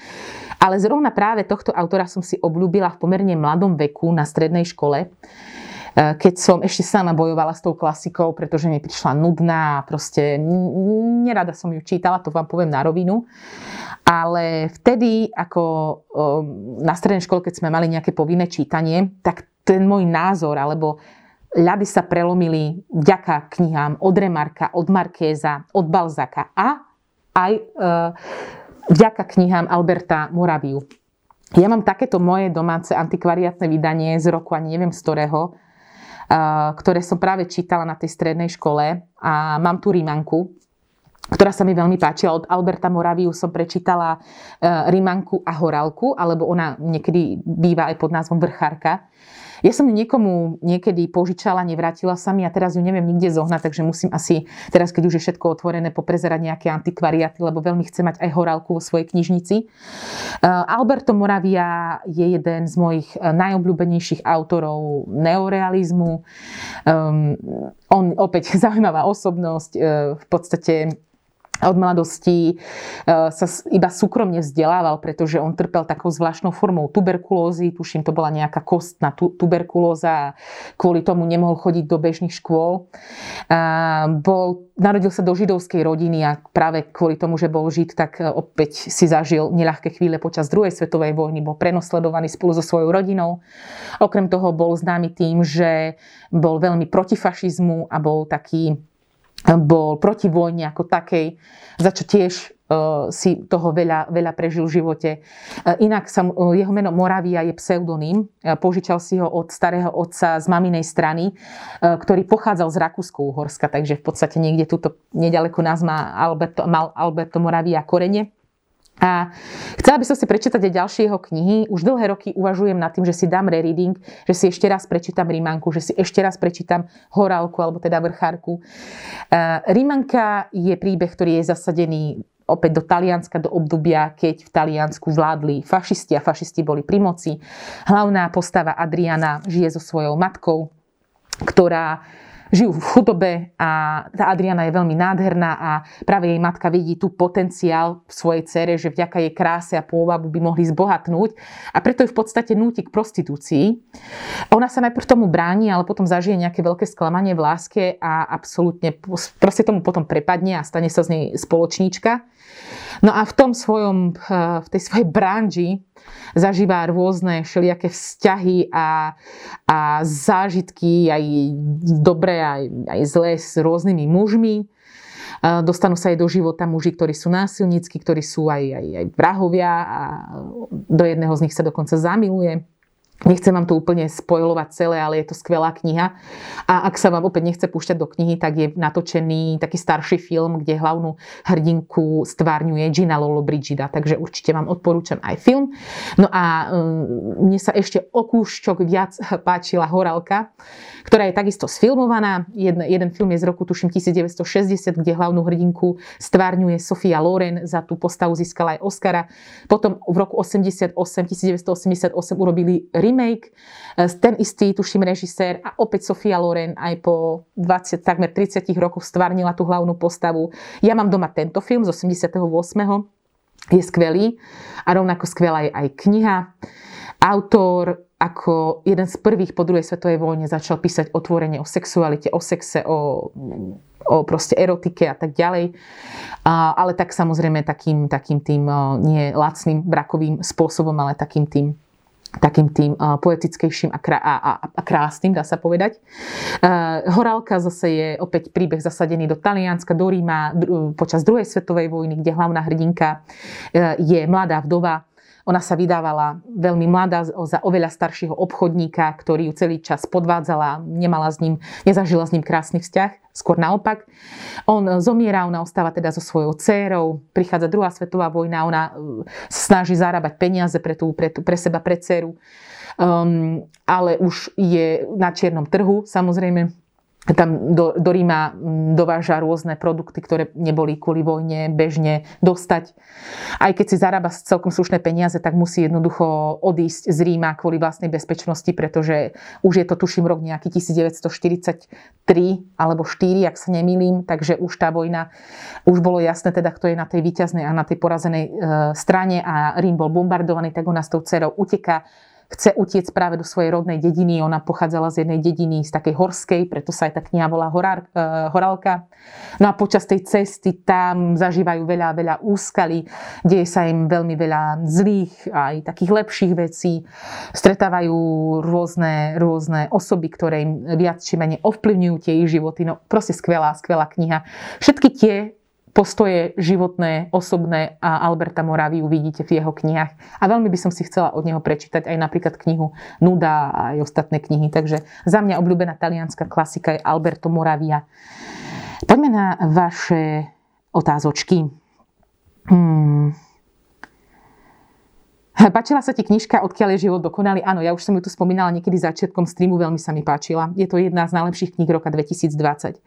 S1: Ale zrovna práve tohto autora som si obľúbila v pomerne mladom veku na strednej škole. Eh, keď som ešte sama bojovala s tou klasikou, pretože mi prišla nudná a proste nerada som ju čítala, to vám poviem na rovinu. Ale vtedy, ako eh, na strednej škole, keď sme mali nejaké povinné čítanie, tak ten môj názor, alebo ľady sa prelomili vďaka knihám od Remarka, od Markéza, od Balzaka a aj e, vďaka knihám Alberta Moraviu. Ja mám takéto moje domáce antikvariátne vydanie z roku, ani neviem z ktorého, ktoré som práve čítala na tej strednej škole a mám tu Rimanku, ktorá sa mi veľmi páčila. Od Alberta Moraviu som prečítala Rimanku a Horálku, alebo ona niekedy býva aj pod názvom Vrchárka. Ja som ju niekomu niekedy požičala, nevrátila sa mi a teraz ju neviem nikde zohnať, takže musím asi teraz, keď už je všetko otvorené, poprezerať nejaké antikvariaty, lebo veľmi chcem mať aj horálku vo svojej knižnici. Alberto Moravia je jeden z mojich e, najobľúbenejších autorov neorealizmu. Um, on opäť zaujímavá osobnosť, e, v podstate od mladosti e, sa iba súkromne vzdelával, pretože on trpel takou zvláštnou formou tuberkulózy, tuším, to bola nejaká kostná tuberkulóza a kvôli tomu nemohol chodiť do bežných škôl. Bol, narodil sa do židovskej rodiny a práve kvôli tomu, že bol žid, tak e, opäť si zažil neľahké chvíle počas druhej svetovej vojny, bol prenosledovaný spolu so svojou rodinou. Okrem toho bol známy tým, že bol veľmi proti fašizmu a bol taký bol proti vojne ako takej, za čo tiež uh, si toho veľa, veľa prežil v živote. Uh, inak sa, uh, jeho meno Moravia je pseudonym. Požičal si ho od starého otca z maminej strany, ktorý pochádzal z Rakúsko-Uhorska, takže v podstate niekde tuto nedaleko nás má Alberto, mal Alberto Moravia korene. A chcela by som si prečítať aj ďalšie jeho knihy. Už dlhé roky uvažujem nad tým, že si dám rereading, že si ešte raz prečítam Rímanku, že si ešte raz prečítam Horálku alebo teda Vrchárku. Rímanka je príbeh, ktorý je zasadený opäť do Talianska, do obdobia, keď v Taliansku vládli fašisti a fašisti boli pri moci. Hlavná postava Adriana žije so svojou matkou, ktorá žijú v chudobe a tá Adriana je veľmi nádherná a práve jej matka vidí tu potenciál v svojej cere, že vďaka jej kráse a pôvabu by mohli zbohatnúť a preto ju v podstate núti k prostitúcii. Ona sa najprv tomu bráni, ale potom zažije nejaké veľké sklamanie v láske a absolútne proste tomu potom prepadne a stane sa z nej spoločníčka. No a v tom svojom, eh, v tej svojej branži zažíva rôzne všelijaké vzťahy a, a zážitky, aj dobré, aj, aj zlé s rôznymi mužmi. Eh, dostanú sa aj do života muži, ktorí sú násilnícky, ktorí sú aj, aj, aj vrahovia a do jedného z nich sa dokonca zamiluje. Nechcem vám to úplne spojovať celé, ale je to skvelá kniha. A ak sa vám opäť nechce púšťať do knihy, tak je natočený taký starší film, kde hlavnú hrdinku stvárňuje Gina Lolo Brigida, takže určite vám odporúčam aj film. No a um, mne sa ešte o kúšťok viac páčila Horálka, ktorá je takisto sfilmovaná. Jeden, jeden film je z roku, tuším, 1960, kde hlavnú hrdinku stvárňuje Sofia Loren, za tú postavu získala aj Oscara. Potom v roku 88, 1988 urobili remake. E, ten istý, tuším, režisér a opäť Sofia Loren aj po 20, takmer 30 rokoch stvárnila tú hlavnú postavu. Ja mám doma tento film z 88. Je skvelý a rovnako skvelá je aj kniha. Autor ako jeden z prvých po druhej svetovej vojne začal písať otvorenie o sexualite, o sexe, o, o proste erotike a tak ďalej. Ale tak samozrejme takým, takým tým nie lacným brakovým spôsobom, ale takým tým takým tým poetickejším a, krá- a, a, a krásnym, dá sa povedať. Horálka zase je opäť príbeh zasadený do Talianska, do Ríma počas druhej svetovej vojny, kde hlavná hrdinka e, je mladá vdova, ona sa vydávala veľmi mladá za oveľa staršieho obchodníka, ktorý ju celý čas podvádzala, nemala s ním, nezažila s ním krásny vzťah, skôr naopak. On zomiera, ona ostáva teda so svojou dcérou, prichádza druhá svetová vojna, ona e, sa snaží zarábať peniaze pre, tú, pre, tú, pre seba, pre dceru. Um, ale už je na čiernom trhu, samozrejme, tam do, do Ríma dováža rôzne produkty, ktoré neboli kvôli vojne bežne dostať. Aj keď si zarába celkom slušné peniaze, tak musí jednoducho odísť z Ríma kvôli vlastnej bezpečnosti, pretože už je to, tuším, rok nejaký 1943 alebo 4, ak sa nemýlim, takže už tá vojna, už bolo jasné teda, kto je na tej výťaznej a na tej porazenej e, strane a Rím bol bombardovaný, tak ona s tou dcerou uteká chce utiec práve do svojej rodnej dediny. Ona pochádzala z jednej dediny, z takej horskej, preto sa aj tá kniha volá Horár, e, Horálka. No a počas tej cesty tam zažívajú veľa, veľa úskalí, deje sa im veľmi veľa zlých, aj takých lepších vecí. Stretávajú rôzne, rôzne osoby, ktoré im viac či menej ovplyvňujú tie ich životy. No proste skvelá, skvelá kniha. Všetky tie postoje životné, osobné a Alberta Moraviu vidíte v jeho knihách. A veľmi by som si chcela od neho prečítať aj napríklad knihu Nuda a aj ostatné knihy. Takže za mňa obľúbená talianská klasika je Alberto Moravia. Poďme na vaše otázočky. Hmm. Páčila sa ti knižka Odkiaľ je život dokonalý? Áno, ja už som ju tu spomínala niekedy začiatkom streamu, veľmi sa mi páčila. Je to jedna z najlepších kníh roka 2020.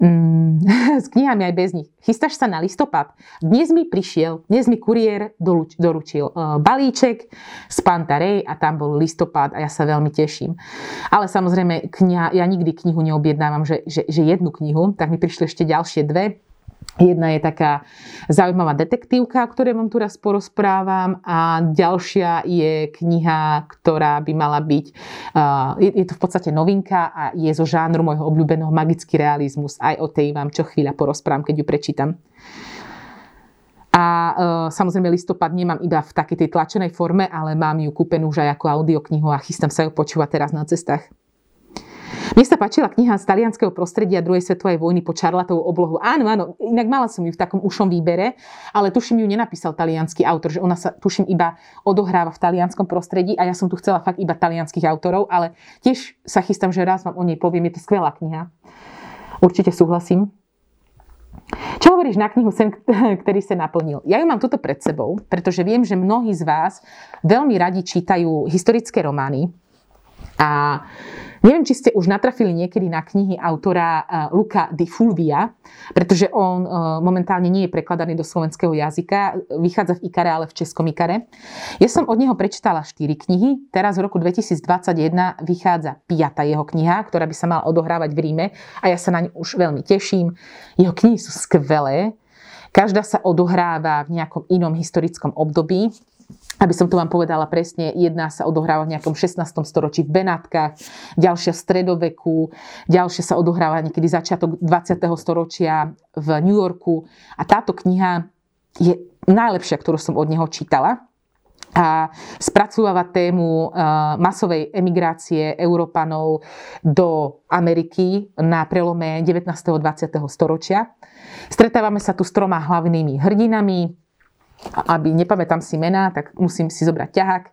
S1: Mm, s knihami aj bez nich. Chystáš sa na listopad? Dnes mi prišiel, dnes mi kuriér doruč, doručil uh, balíček z Pantarej a tam bol listopad a ja sa veľmi teším. Ale samozrejme, kniha, ja nikdy knihu neobjednávam, že, že, že jednu knihu, tak mi prišli ešte ďalšie dve Jedna je taká zaujímavá detektívka, o ktorej vám tu raz porozprávam a ďalšia je kniha, ktorá by mala byť, je to v podstate novinka a je zo žánru môjho obľúbeného magický realizmus. Aj o tej vám čo chvíľa porozprávam, keď ju prečítam. A e, samozrejme listopad nemám iba v takej tej tlačenej forme, ale mám ju kúpenú už aj ako audioknihu a chystám sa ju počúvať teraz na cestách. Mne sa páčila kniha z talianského prostredia druhej svetovej vojny po Čarlatovú oblohu. Áno, áno, inak mala som ju v takom ušom výbere, ale tuším ju nenapísal talianský autor, že ona sa tuším iba odohráva v talianskom prostredí a ja som tu chcela fakt iba talianských autorov, ale tiež sa chystám, že raz vám o nej poviem, je to skvelá kniha. Určite súhlasím. Čo hovoríš na knihu Sen, ktorý sa naplnil? Ja ju mám tuto pred sebou, pretože viem, že mnohí z vás veľmi radi čítajú historické romány A Neviem, či ste už natrafili niekedy na knihy autora eh, Luca di Fulvia, pretože on eh, momentálne nie je prekladaný do slovenského jazyka, vychádza v Ikare, ale v českom Ikare. Ja som od neho prečítala 4 knihy, teraz v roku 2021 vychádza 5. jeho kniha, ktorá by sa mala odohrávať v Ríme a ja sa na ňu už veľmi teším. Jeho knihy sú skvelé, každá sa odohráva v nejakom inom historickom období aby som to vám povedala presne, jedna sa odohráva v nejakom 16. storočí v Benátkach, ďalšia v stredoveku, ďalšia sa odohráva niekedy začiatok 20. storočia v New Yorku. A táto kniha je najlepšia, ktorú som od neho čítala a spracúvava tému eh, masovej emigrácie Európanov do Ameriky na prelome 19. a 20. storočia. Stretávame sa tu s troma hlavnými hrdinami, aby nepamätám si mená, tak musím si zobrať ťahák. Uh,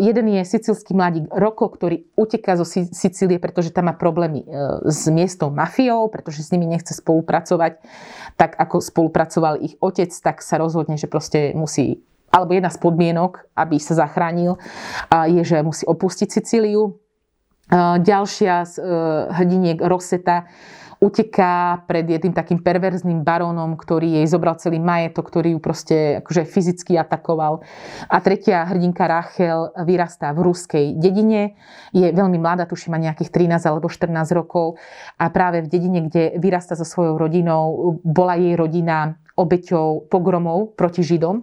S1: jeden je sicilský mladík Roko, ktorý uteká zo Sicílie, pretože tam má problémy uh, s miestou mafiou, pretože s nimi nechce spolupracovať. Tak ako spolupracoval ich otec, tak sa rozhodne, že proste musí alebo jedna z podmienok, aby sa zachránil, uh, je, že musí opustiť Sicíliu. Ďalšia z hrdiniek Roseta uteká pred jedným takým perverzným barónom, ktorý jej zobral celý majetok, ktorý ju proste akože fyzicky atakoval. A tretia hrdinka Rachel vyrastá v ruskej dedine. Je veľmi mladá, tuším, má nejakých 13 alebo 14 rokov. A práve v dedine, kde vyrastá so svojou rodinou, bola jej rodina obeťou pogromov proti Židom.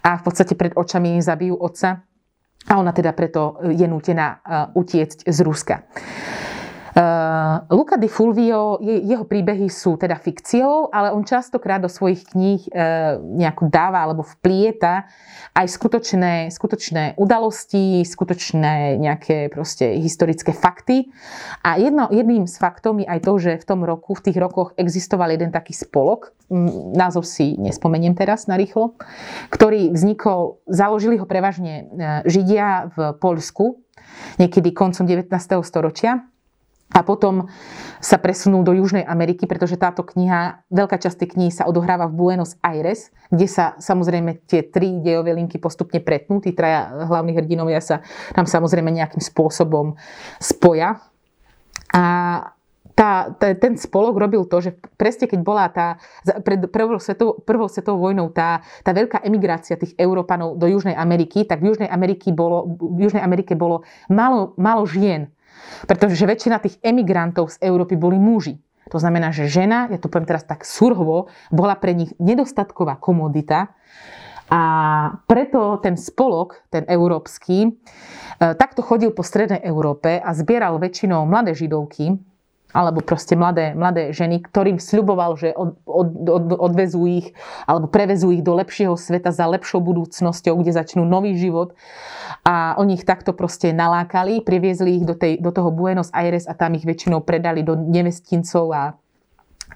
S1: A v podstate pred očami zabijú otca. A ona teda preto je nútená uh, utiecť z Ruska. Uh, Luca di Fulvio, je, jeho príbehy sú teda fikciou, ale on častokrát do svojich kníh uh, nejako dáva alebo vplieta aj skutočné, skutočné udalosti, skutočné nejaké proste historické fakty. A jedno, jedným z faktov je aj to, že v tom roku, v tých rokoch existoval jeden taký spolok, názov si nespomeniem teraz na rýchlo, ktorý vznikol, založili ho prevažne e, Židia v Poľsku, niekedy koncom 19. storočia a potom sa presunul do Južnej Ameriky, pretože táto kniha, veľká časť tej knihy sa odohráva v Buenos Aires, kde sa samozrejme tie tri dejové linky postupne pretnú. Tí traja hlavní hrdinovia sa tam samozrejme nejakým spôsobom spoja. A tá, tá, ten spolok robil to, že presne keď bola tá, pred prvou svetovou, prvou svetovou vojnou tá, tá veľká emigrácia tých Európanov do Južnej Ameriky, tak v Južnej, Ameriky bolo, v Južnej Amerike bolo málo, málo žien pretože väčšina tých emigrantov z Európy boli muži. To znamená, že žena, ja to poviem teraz tak surhovo, bola pre nich nedostatková komodita a preto ten spolok, ten európsky, e, takto chodil po strednej Európe a zbieral väčšinou mladé židovky, alebo proste mladé, mladé ženy, ktorým sľuboval, že od, od, od, odvezú ich alebo prevezú ich do lepšieho sveta za lepšou budúcnosťou, kde začnú nový život. A oni ich takto proste nalákali, priviezli ich do, tej, do toho Buenos Aires a tam ich väčšinou predali do nevestincov a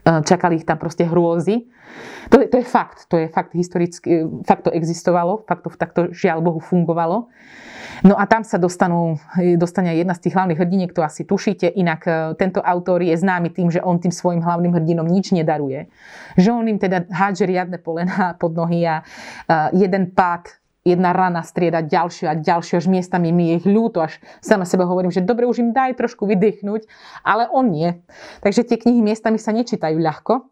S1: čakali ich tam proste hrôzy. To, to je fakt, to je fakt historicky, fakt to existovalo, fakt to takto žiaľ Bohu fungovalo. No a tam sa dostanú, dostane jedna z tých hlavných hrdiniek, to asi tušíte. Inak e, tento autor je známy tým, že on tým svojim hlavným hrdinom nič nedaruje. Že on im teda hádže riadne polena pod nohy a jeden pád jedna rana strieda ďalšiu a ďalšiu, až miestami mi je ich ľúto, až sama sebe hovorím, že dobre, už im daj trošku vydýchnuť, ale on nie. Takže tie knihy miestami sa nečítajú ľahko,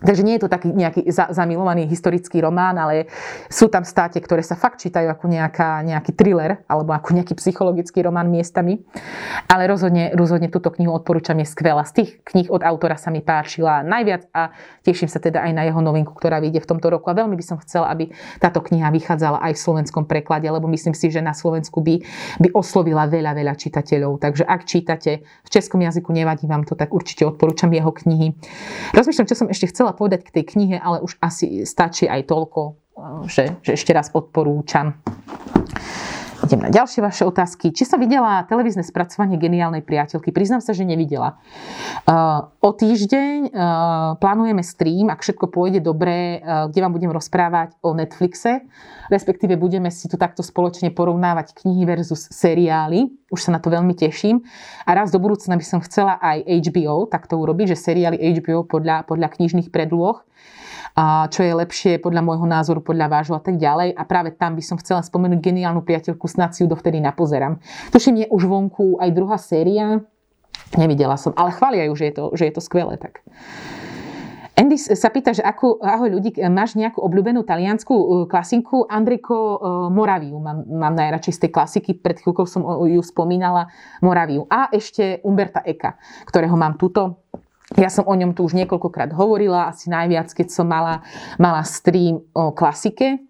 S1: Takže nie je to taký nejaký zamilovaný historický román, ale sú tam státe, ktoré sa fakt čítajú ako nejaká, nejaký thriller alebo ako nejaký psychologický román miestami. Ale rozhodne, rozhodne túto knihu odporúčam, je skvelá. Z tých kníh od autora sa mi páčila najviac a teším sa teda aj na jeho novinku, ktorá vyjde v tomto roku. A veľmi by som chcela, aby táto kniha vychádzala aj v slovenskom preklade, lebo myslím si, že na Slovensku by, by oslovila veľa, veľa čitateľov. Takže ak čítate v českom jazyku, nevadí vám to, tak určite odporúčam jeho knihy. Rozmýšľam, čo som ešte chcela chcela povedať k tej knihe, ale už asi stačí aj toľko, že, že ešte raz odporúčam. Idem na ďalšie vaše otázky. Či som videla televízne spracovanie geniálnej priateľky? Priznám sa, že nevidela. Uh, o týždeň uh, plánujeme stream, ak všetko pôjde dobre, uh, kde vám budem rozprávať o Netflixe. Respektíve budeme si tu takto spoločne porovnávať knihy versus seriály. Už sa na to veľmi teším. A raz do budúcna by som chcela aj HBO takto urobiť, že seriály HBO podľa, podľa knižných predloh. Čo je lepšie podľa môjho názoru, podľa vášho a tak ďalej. A práve tam by som chcela spomenúť geniálnu priateľku, snad si ju dovtedy napozerám. Tuším, je už vonku aj druhá séria, nevidela som, ale chvália ju, že je to, že je to skvelé. Tak. Andy sa pýta, že ako, ahoj ľudí, máš nejakú obľúbenú taliansku uh, klasiku? Andriko uh, Moraviu mám, mám najradšej z tej klasiky, pred chvíľkou som ju spomínala, Moraviu. A ešte Umberta Eka, ktorého mám tuto. Ja som o ňom tu už niekoľkokrát hovorila, asi najviac, keď som mala, mala stream o klasike,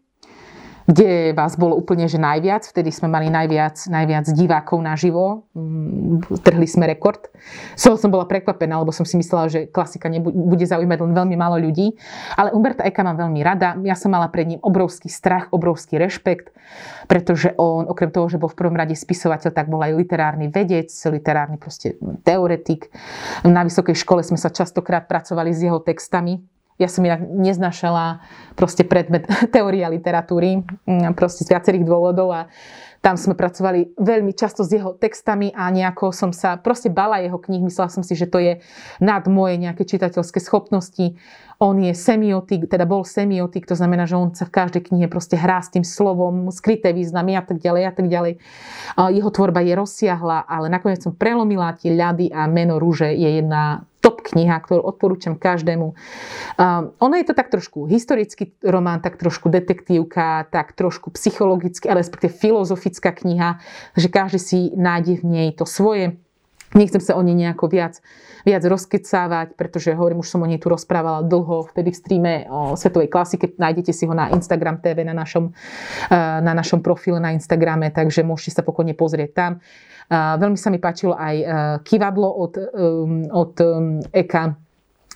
S1: kde vás bolo úplne že najviac. Vtedy sme mali najviac, najviac divákov naživo. Mm, trhli sme rekord. So som bola prekvapená, lebo som si myslela, že klasika bude zaujímať len veľmi málo ľudí. Ale Umberta Eka mám veľmi rada. Ja som mala pred ním obrovský strach, obrovský rešpekt, pretože on, okrem toho, že bol v prvom rade spisovateľ, tak bol aj literárny vedec, literárny proste teoretik. Na vysokej škole sme sa častokrát pracovali s jeho textami ja som inak neznašala proste predmet teória literatúry, mm, proste z viacerých dôvodov a tam sme pracovali veľmi často s jeho textami a nejako som sa proste bala jeho knih. Myslela som si, že to je nad moje nejaké čitateľské schopnosti. On je semiotik, teda bol semiotik, to znamená, že on sa v každej knihe proste hrá s tým slovom, skryté významy a tak ďalej a tak ďalej. Jeho tvorba je rozsiahla, ale nakoniec som prelomila tie ľady a meno rúže je jedna top kniha, ktorú odporúčam každému. Um, ono je to tak trošku historický román, tak trošku detektívka, tak trošku psychologický, ale respektíve filozofická kniha, že každý si nájde v nej to svoje. Nechcem sa o nej nejako viac, viac rozkecávať, pretože hovorím, už som o nej tu rozprávala dlho, vtedy v streame o svetovej klasike. Nájdete si ho na Instagram TV, na našom, na našom profile na Instagrame, takže môžete sa pokojne pozrieť tam. Veľmi sa mi páčilo aj e, kivadlo od, e, od e, Eka.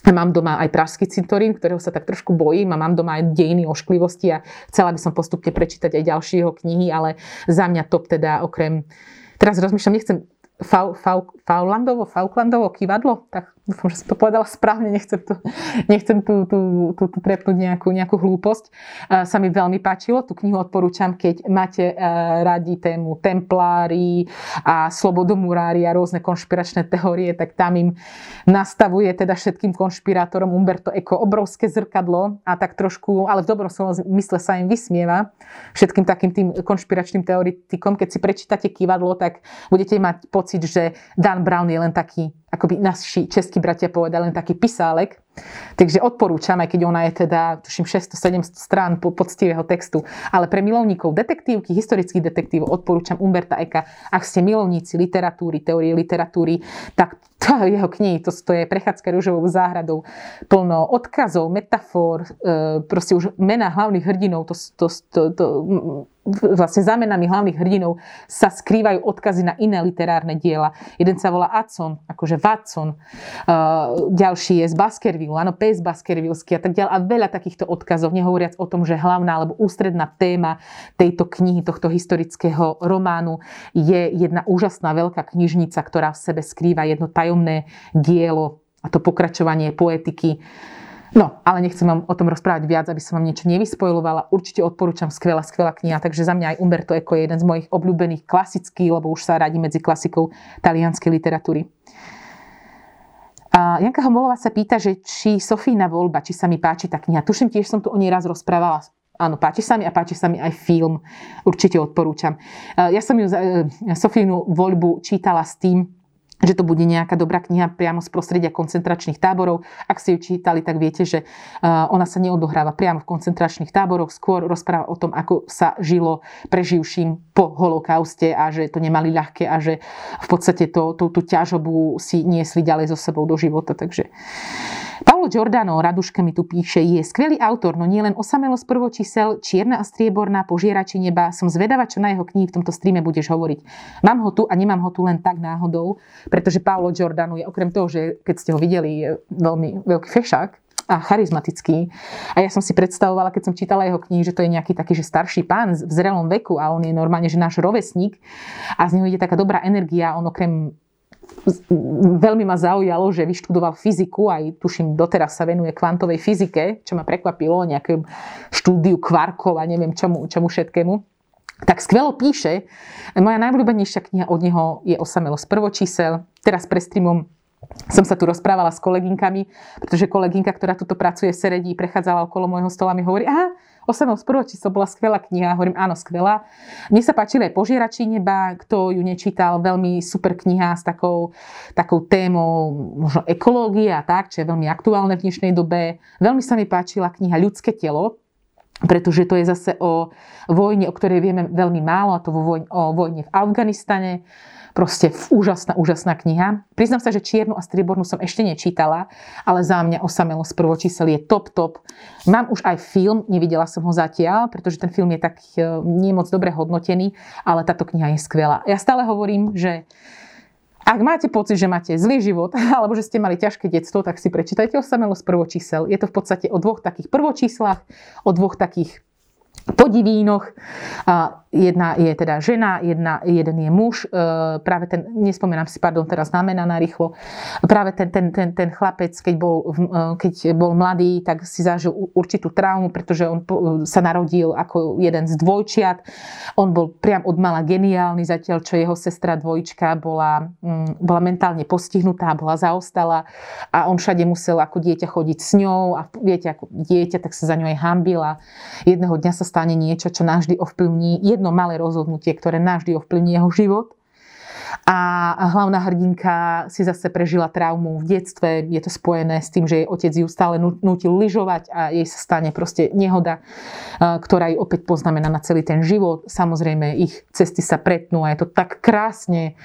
S1: Mám doma aj Pražský cintorín, ktorého sa tak trošku bojím a mám doma aj dejiny ošklivosti a chcela by som postupne prečítať aj ďalšie jeho knihy, ale za mňa top teda okrem... Teraz rozmýšľam, nechcem Fau, Fau, Faulandovo, Falklandovo kývadlo, tak dúfam, že som to povedala správne, nechcem tu, nechcem tu, tu, tu, tu trepnúť nejakú, nejakú hlúposť. Uh, sa mi veľmi páčilo, tú knihu odporúčam, keď máte uh, radi tému templári a slobodomurári a rôzne konšpiračné teórie, tak tam im nastavuje teda všetkým konšpirátorom Umberto Eco obrovské zrkadlo a tak trošku, ale v dobrom slovom mysle sa im vysmieva všetkým takým tým konšpiračným teoretikom. Keď si prečítate kývadlo, tak budete mať pocit, že Dan Brown je len taký ako by naši českí bratia povedali, len taký pisálek. Takže odporúčam, aj keď ona je teda, tuším, 600-700 strán poctivého textu. Ale pre milovníkov detektívky, historických detektívov odporúčam Umberta Eka. Ak ste milovníci literatúry, teórie literatúry, tak to jeho knihy, to, to je prechádzka rúžovou záhradou, plno odkazov, metafor, e, proste už mena hlavných hrdinov, to, to, to, to vlastne za menami hlavných hrdinov sa skrývajú odkazy na iné literárne diela. Jeden sa volá Adson, akože Watson, uh, ďalší je z Baskerville, áno, Pes Baskervillesky a tak ďalej. A veľa takýchto odkazov, nehovoriac o tom, že hlavná alebo ústredná téma tejto knihy, tohto historického románu je jedna úžasná veľká knižnica, ktorá v sebe skrýva jedno tajomné dielo a to pokračovanie poetiky No, ale nechcem vám o tom rozprávať viac, aby som vám niečo nevyspojlovala. Určite odporúčam skvelá, skvelá kniha, takže za mňa aj Umberto Eco je jeden z mojich obľúbených klasických, lebo už sa radí medzi klasikou talianskej literatúry. Janka Homolová sa pýta, že či Sofína voľba, či sa mi páči tá kniha. Tuším tiež som tu o nej raz rozprávala. Áno, páči sa mi a páči sa mi aj film. Určite odporúčam. Ja som ju, Sofínu voľbu čítala s tým, že to bude nejaká dobrá kniha priamo z prostredia koncentračných táborov. Ak ste ju čítali, tak viete, že ona sa neodohráva priamo v koncentračných táboroch, skôr rozpráva o tom, ako sa žilo preživším po holokauste a že to nemali ľahké a že v podstate to, tú, tú ťažobu si niesli ďalej so sebou do života. Takže Paolo Giordano, Raduška mi tu píše, je skvelý autor, no nie len osamelosť prvočísel, Čierna a strieborná, Požierači neba. Som zvedavá, čo na jeho knihy v tomto streame budeš hovoriť. Mám ho tu a nemám ho tu len tak náhodou, pretože Paolo Giordano je okrem toho, že keď ste ho videli, je veľmi veľký fešák, a charizmatický. A ja som si predstavovala, keď som čítala jeho knihy, že to je nejaký taký, že starší pán v zrelom veku a on je normálne, že náš rovesník a z neho ide taká dobrá energia. On okrem veľmi ma zaujalo, že vyštudoval fyziku, aj tuším doteraz sa venuje kvantovej fyzike, čo ma prekvapilo, nejaké štúdiu kvarkov a neviem čomu, čomu všetkému. Tak skvelo píše. Moja najobľúbenejšia kniha od neho je Osamelosť prvočísel. Teraz pre streamom som sa tu rozprávala s koleginkami, pretože kolegynka, ktorá tuto pracuje v Seredí, prechádzala okolo môjho stola mi hovorí, aha, Osamel z to bola skvelá kniha. Hovorím, áno, skvelá. Mne sa páčili aj Požierači neba, kto ju nečítal, veľmi super kniha s takou, takou témou možno ekológie a tak, čo je veľmi aktuálne v dnešnej dobe. Veľmi sa mi páčila kniha Ľudské telo, pretože to je zase o vojne, o ktorej vieme veľmi málo, a to o vojne v Afganistane Proste úžasná, úžasná kniha. Priznám sa, že Čiernu a striebornú som ešte nečítala, ale za mňa osamelosť prvočísel je top, top. Mám už aj film, nevidela som ho zatiaľ, pretože ten film je tak e, nie moc dobre hodnotený, ale táto kniha je skvelá. Ja stále hovorím, že ak máte pocit, že máte zlý život alebo že ste mali ťažké detstvo, tak si prečítajte osamelosť prvočísel. Je to v podstate o dvoch takých prvočíslach, o dvoch takých podivínoch. Jedna je teda žena, jedna, jeden je muž. E, práve ten, nespomínam si, pardon, teraz znamená na rýchlo. Práve ten, ten, ten, ten chlapec, keď bol, e, keď bol mladý, tak si zažil určitú traumu, pretože on sa narodil ako jeden z dvojčiat. On bol priam od mala geniálny, zatiaľ čo jeho sestra dvojčka bola, mm, bola mentálne postihnutá, bola zaostala a on všade musel ako dieťa chodiť s ňou a viete, ako dieťa, tak sa za ňou aj hambila. Jedného dňa sa stane niečo, čo navždy ovplyvní jedno malé rozhodnutie, ktoré navždy ovplyvní jeho život a hlavná hrdinka si zase prežila traumu v detstve. Je to spojené s tým, že jej otec ju stále nutil lyžovať a jej sa stane proste nehoda, ktorá ju opäť poznamená na celý ten život. Samozrejme, ich cesty sa pretnú a je to tak krásne,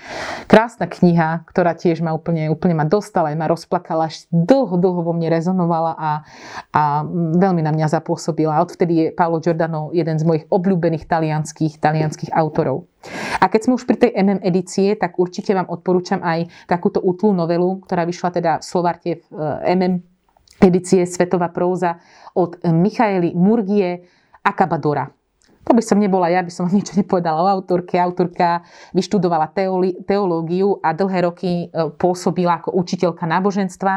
S1: krásna kniha, ktorá tiež ma úplne, úplne ma dostala, aj ma rozplakala, až dlho, dlho vo mne rezonovala a, a veľmi na mňa zapôsobila. Odvtedy je Paolo Giordano jeden z mojich obľúbených talianských, talianských autorov. A keď sme už pri tej MM edície, tak určite vám odporúčam aj takúto útlú novelu, ktorá vyšla teda v Slovarte v MM edície Svetová próza od Michaely Murgie Akabadora. To by som nebola ja, by som niečo nepovedala o autorke. Autorka vyštudovala teológiu a dlhé roky e, pôsobila ako učiteľka náboženstva.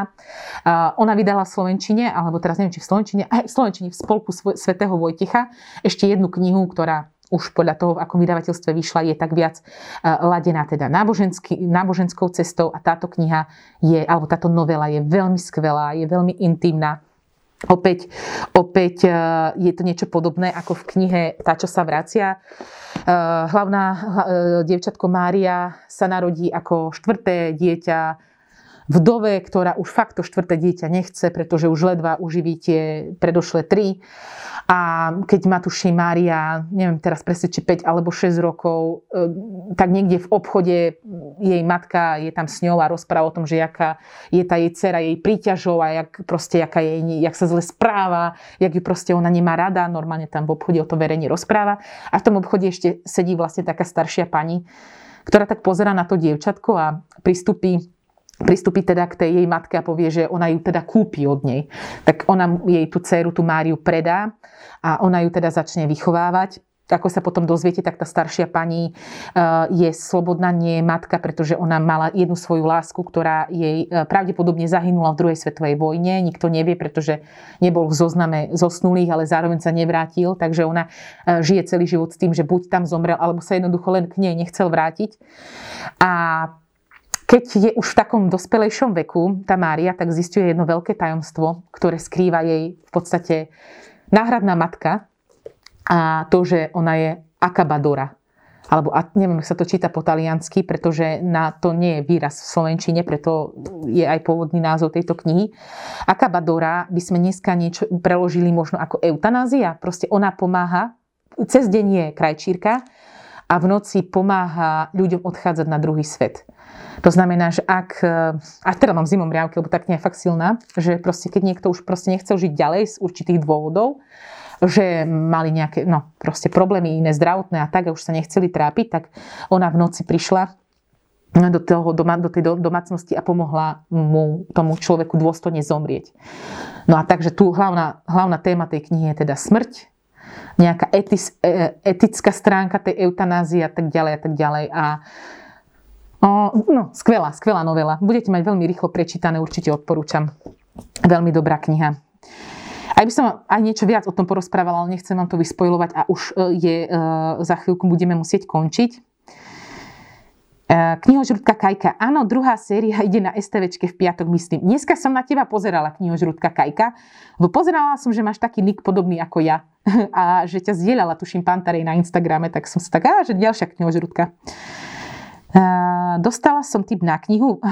S1: Ona vydala v Slovenčine, alebo teraz neviem, či v Slovenčine, aj v Slovenčine v spolku svätého Vojtecha ešte jednu knihu, ktorá už podľa toho, v akom vydavateľstve vyšla, je tak viac e, ladená teda náboženskou cestou a táto kniha je, alebo táto novela je veľmi skvelá, je veľmi intimná. Opäť, opäť e, je to niečo podobné ako v knihe Tá, čo sa vracia. E, hlavná dievčatko Mária sa narodí ako štvrté dieťa vdove, ktorá už fakt to štvrté dieťa nechce, pretože už ledva uživí tie predošlé tri. A keď má tuší Mária, neviem teraz presne, či 5 alebo 6 rokov, e, tak niekde v obchode jej matka je tam s ňou a rozpráva o tom, že jaká je tá jej dcera jej príťažov a jak, proste, jaká je, jak sa zle správa, jak ju proste ona nemá rada, normálne tam v obchode o to verejne rozpráva. A v tom obchode ešte sedí vlastne taká staršia pani, ktorá tak pozera na to dievčatko a pristupí pristúpi teda k tej jej matke a povie, že ona ju teda kúpi od nej. Tak ona jej tú dceru, tú Máriu predá a ona ju teda začne vychovávať ako sa potom dozviete, tak tá staršia pani eh, je slobodná, nie je matka, pretože ona mala jednu svoju lásku, ktorá jej eh, pravdepodobne zahynula v druhej svetovej vojne. Nikto nevie, pretože nebol v zozname zosnulých, ale zároveň sa nevrátil. Takže ona eh, žije celý život s tým, že buď tam zomrel, alebo sa jednoducho len k nej nechcel vrátiť. A keď je už v takom dospelejšom veku tá Mária, tak zistuje jedno veľké tajomstvo, ktoré skrýva jej v podstate náhradná matka a to, že ona je akabadora. Alebo neviem, sa to číta po taliansky, pretože na to nie je výraz v Slovenčine, preto je aj pôvodný názov tejto knihy. Akabadora by sme dneska niečo preložili možno ako eutanázia. Proste ona pomáha, cez deň je krajčírka a v noci pomáha ľuďom odchádzať na druhý svet. To znamená, že ak, e, a teda mám zimom riavky, lebo tak nie je fakt silná, že proste keď niekto už proste nechcel žiť ďalej z určitých dôvodov, že mali nejaké, no proste problémy iné zdravotné a tak a už sa nechceli trápiť, tak ona v noci prišla do, toho do tej domácnosti a pomohla mu, tomu človeku dôstojne zomrieť. No a takže tu hlavná, hlavná téma tej knihy je teda smrť, nejaká etis, e, etická stránka tej eutanázie a tak ďalej a tak ďalej. A No, skvelá, skvelá novela. Budete mať veľmi rýchlo prečítané, určite odporúčam. Veľmi dobrá kniha. Aj by som aj niečo viac o tom porozprávala, ale nechcem vám to vyspojovať a už e, je, e, za chvíľku budeme musieť končiť. E, Knihožrúdka Kajka. Áno, druhá séria ide na STVčke v piatok, myslím. Dneska som na teba pozerala, knihožrúdka Kajka. Pozerala som, že máš taký nick podobný ako ja. A že ťa zdieľala, tuším, Pantarej na Instagrame, tak som si tak, že ďalšia knihožrúdka. Dostala som tip na knihu.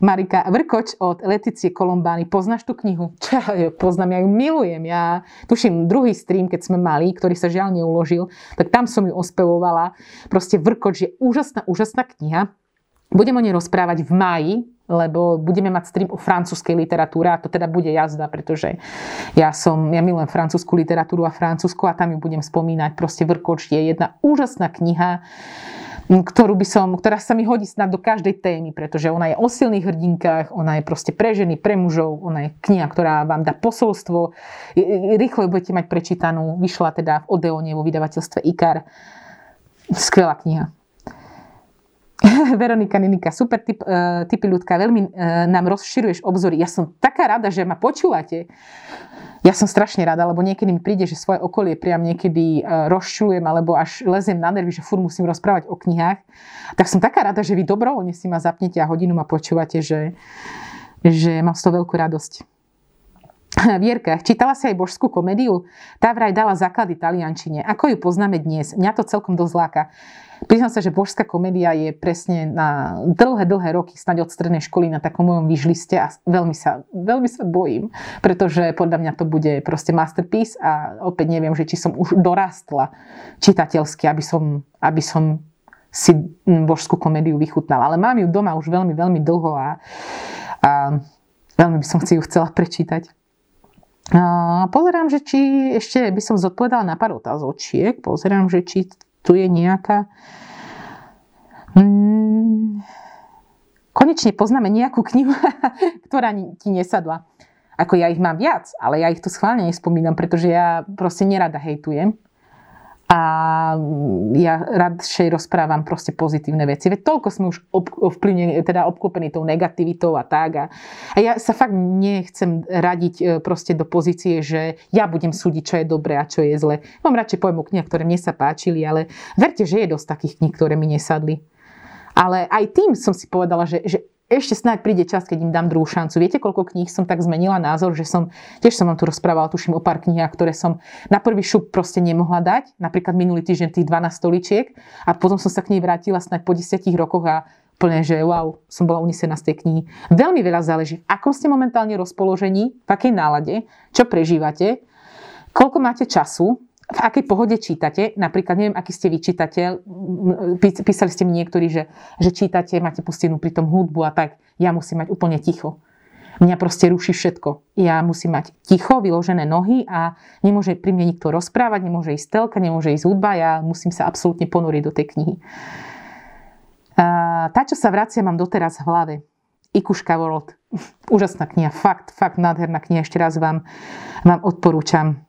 S1: Marika Vrkoč od Leticie Kolombány. Poznáš tú knihu? Čo ja poznám, ja ju milujem. Ja tuším druhý stream, keď sme mali, ktorý sa žiaľ neuložil, tak tam som ju ospevovala. Proste Vrkoč je úžasná, úžasná kniha. Budem o nej rozprávať v máji, lebo budeme mať stream o francúzskej literatúre a to teda bude jazda, pretože ja som, ja milujem francúzsku literatúru a francúzsku a tam ju budem spomínať. Proste Vrkoč je jedna úžasná kniha ktorú by som, ktorá sa mi hodí snad do každej témy, pretože ona je o silných hrdinkách, ona je proste pre ženy, pre mužov, ona je kniha, ktorá vám dá posolstvo, rýchlo ju budete mať prečítanú, vyšla teda v Odeone vo vydavateľstve IKAR. Skvelá kniha. Veronika Ninika, super typ, uh, typy ľudka, veľmi uh, nám rozširuješ obzory. Ja som taká rada, že ma počúvate ja som strašne rada, lebo niekedy mi príde, že svoje okolie priam niekedy e, rozčulujem alebo až leziem na nervy, že furt musím rozprávať o knihách. Tak som taká rada, že vy dobrovoľne si ma zapnete a hodinu ma počúvate, že, že mám z toho veľkú radosť. Vierka, čítala si aj božskú komédiu? Tá vraj dala základy taliančine. Ako ju poznáme dnes? Mňa to celkom dosť láka. Priznám sa, že božská komédia je presne na dlhé, dlhé roky, snáď od strednej školy na takom mojom výžliste a veľmi sa, veľmi sa bojím, pretože podľa mňa to bude proste masterpiece a opäť neviem, že či som už dorastla čitateľsky, aby som, aby som si božskú komédiu vychutnala. Ale mám ju doma už veľmi, veľmi dlho a, a veľmi by som si ju chcela prečítať. A pozerám, že či ešte by som zodpovedala na pár otázočiek. Pozerám, že či tu je nejaká... Hmm, konečne poznáme nejakú knihu, ktorá ti nesadla. Ako ja ich mám viac, ale ja ich tu schválne nespomínam, pretože ja proste nerada hejtujem a ja radšej rozprávam proste pozitívne veci. Veď toľko sme už ovplyvnení, teda obklopení tou negativitou a tak. A, a ja sa fakt nechcem radiť e, proste do pozície, že ja budem súdiť, čo je dobré a čo je zle. Mám radšej pojmu kniha, ktoré mne sa páčili, ale verte, že je dosť takých kníh, ktoré mi nesadli. Ale aj tým som si povedala, že, že ešte snáď príde čas, keď im dám druhú šancu. Viete, koľko kníh som tak zmenila názor, že som, tiež som vám tu rozprávala, tuším o pár knihách, ktoré som na prvý šup proste nemohla dať. Napríklad minulý týždeň tých 12 stoličiek a potom som sa k nej vrátila snáď po 10 rokoch a plne, že wow, som bola unesená z tej knihy. Veľmi veľa záleží, v akom ste momentálne rozpoložení, v akej nálade, čo prežívate, koľko máte času, v akej pohode čítate. Napríklad, neviem, aký ste vy čitateľ, písali ste mi niektorí, že, že čítate, máte pustenú pri tom hudbu a tak. Ja musím mať úplne ticho. Mňa proste ruší všetko. Ja musím mať ticho, vyložené nohy a nemôže pri mne nikto rozprávať, nemôže ísť telka, nemôže ísť hudba, ja musím sa absolútne ponoriť do tej knihy. A tá, čo sa vracia, mám doteraz v hlave. Ikuška World. Úžasná kniha, fakt, fakt nádherná kniha. Ešte raz vám, vám odporúčam.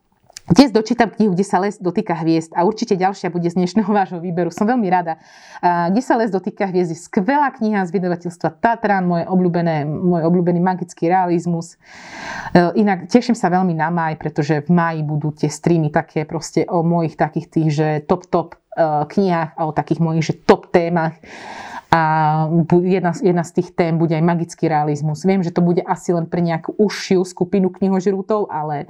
S1: Dnes dočítam knihu, kde sa les dotýka hviezd a určite ďalšia bude z dnešného vášho výberu. Som veľmi rada. Kde sa les dotýka hviezd je skvelá kniha z vydavateľstva Tatran, moje obľúbené, môj obľúbený magický realizmus. E, inak teším sa veľmi na maj, pretože v maji budú tie streamy také proste o mojich takých tých, že top top e, knihách a o takých mojich, že top témach a jedna, jedna z tých tém bude aj magický realizmus. Viem, že to bude asi len pre nejakú užšiu skupinu knihožrútov, ale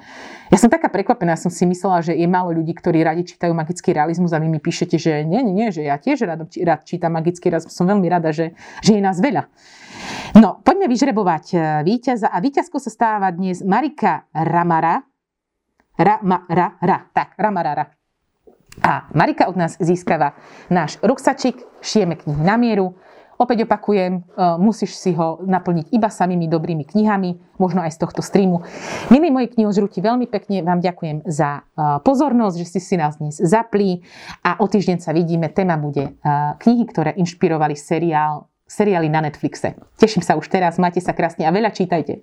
S1: ja som taká prekvapená, som si myslela, že je málo ľudí, ktorí radi čítajú magický realizmus a vy mi píšete, že nie, nie, nie, že ja tiež rád, rád čítam magický realizmus. Som veľmi rada, že, že je nás veľa. No, poďme vyžrebovať e, víťaza a víťazko sa stáva dnes Marika Ramara. Ra, ma, ra, ra, tak, Ramarara. A Marika od nás získava náš ruksačik, šijeme knihy na mieru. Opäť opakujem, e, musíš si ho naplniť iba samými dobrými knihami, možno aj z tohto streamu. Milí moji knihožrúti, veľmi pekne vám ďakujem za e, pozornosť, že ste si nás dnes zapli a o týždeň sa vidíme. Téma bude e, knihy, ktoré inšpirovali seriál, seriály na Netflixe. Teším sa už teraz, majte sa krásne a veľa čítajte.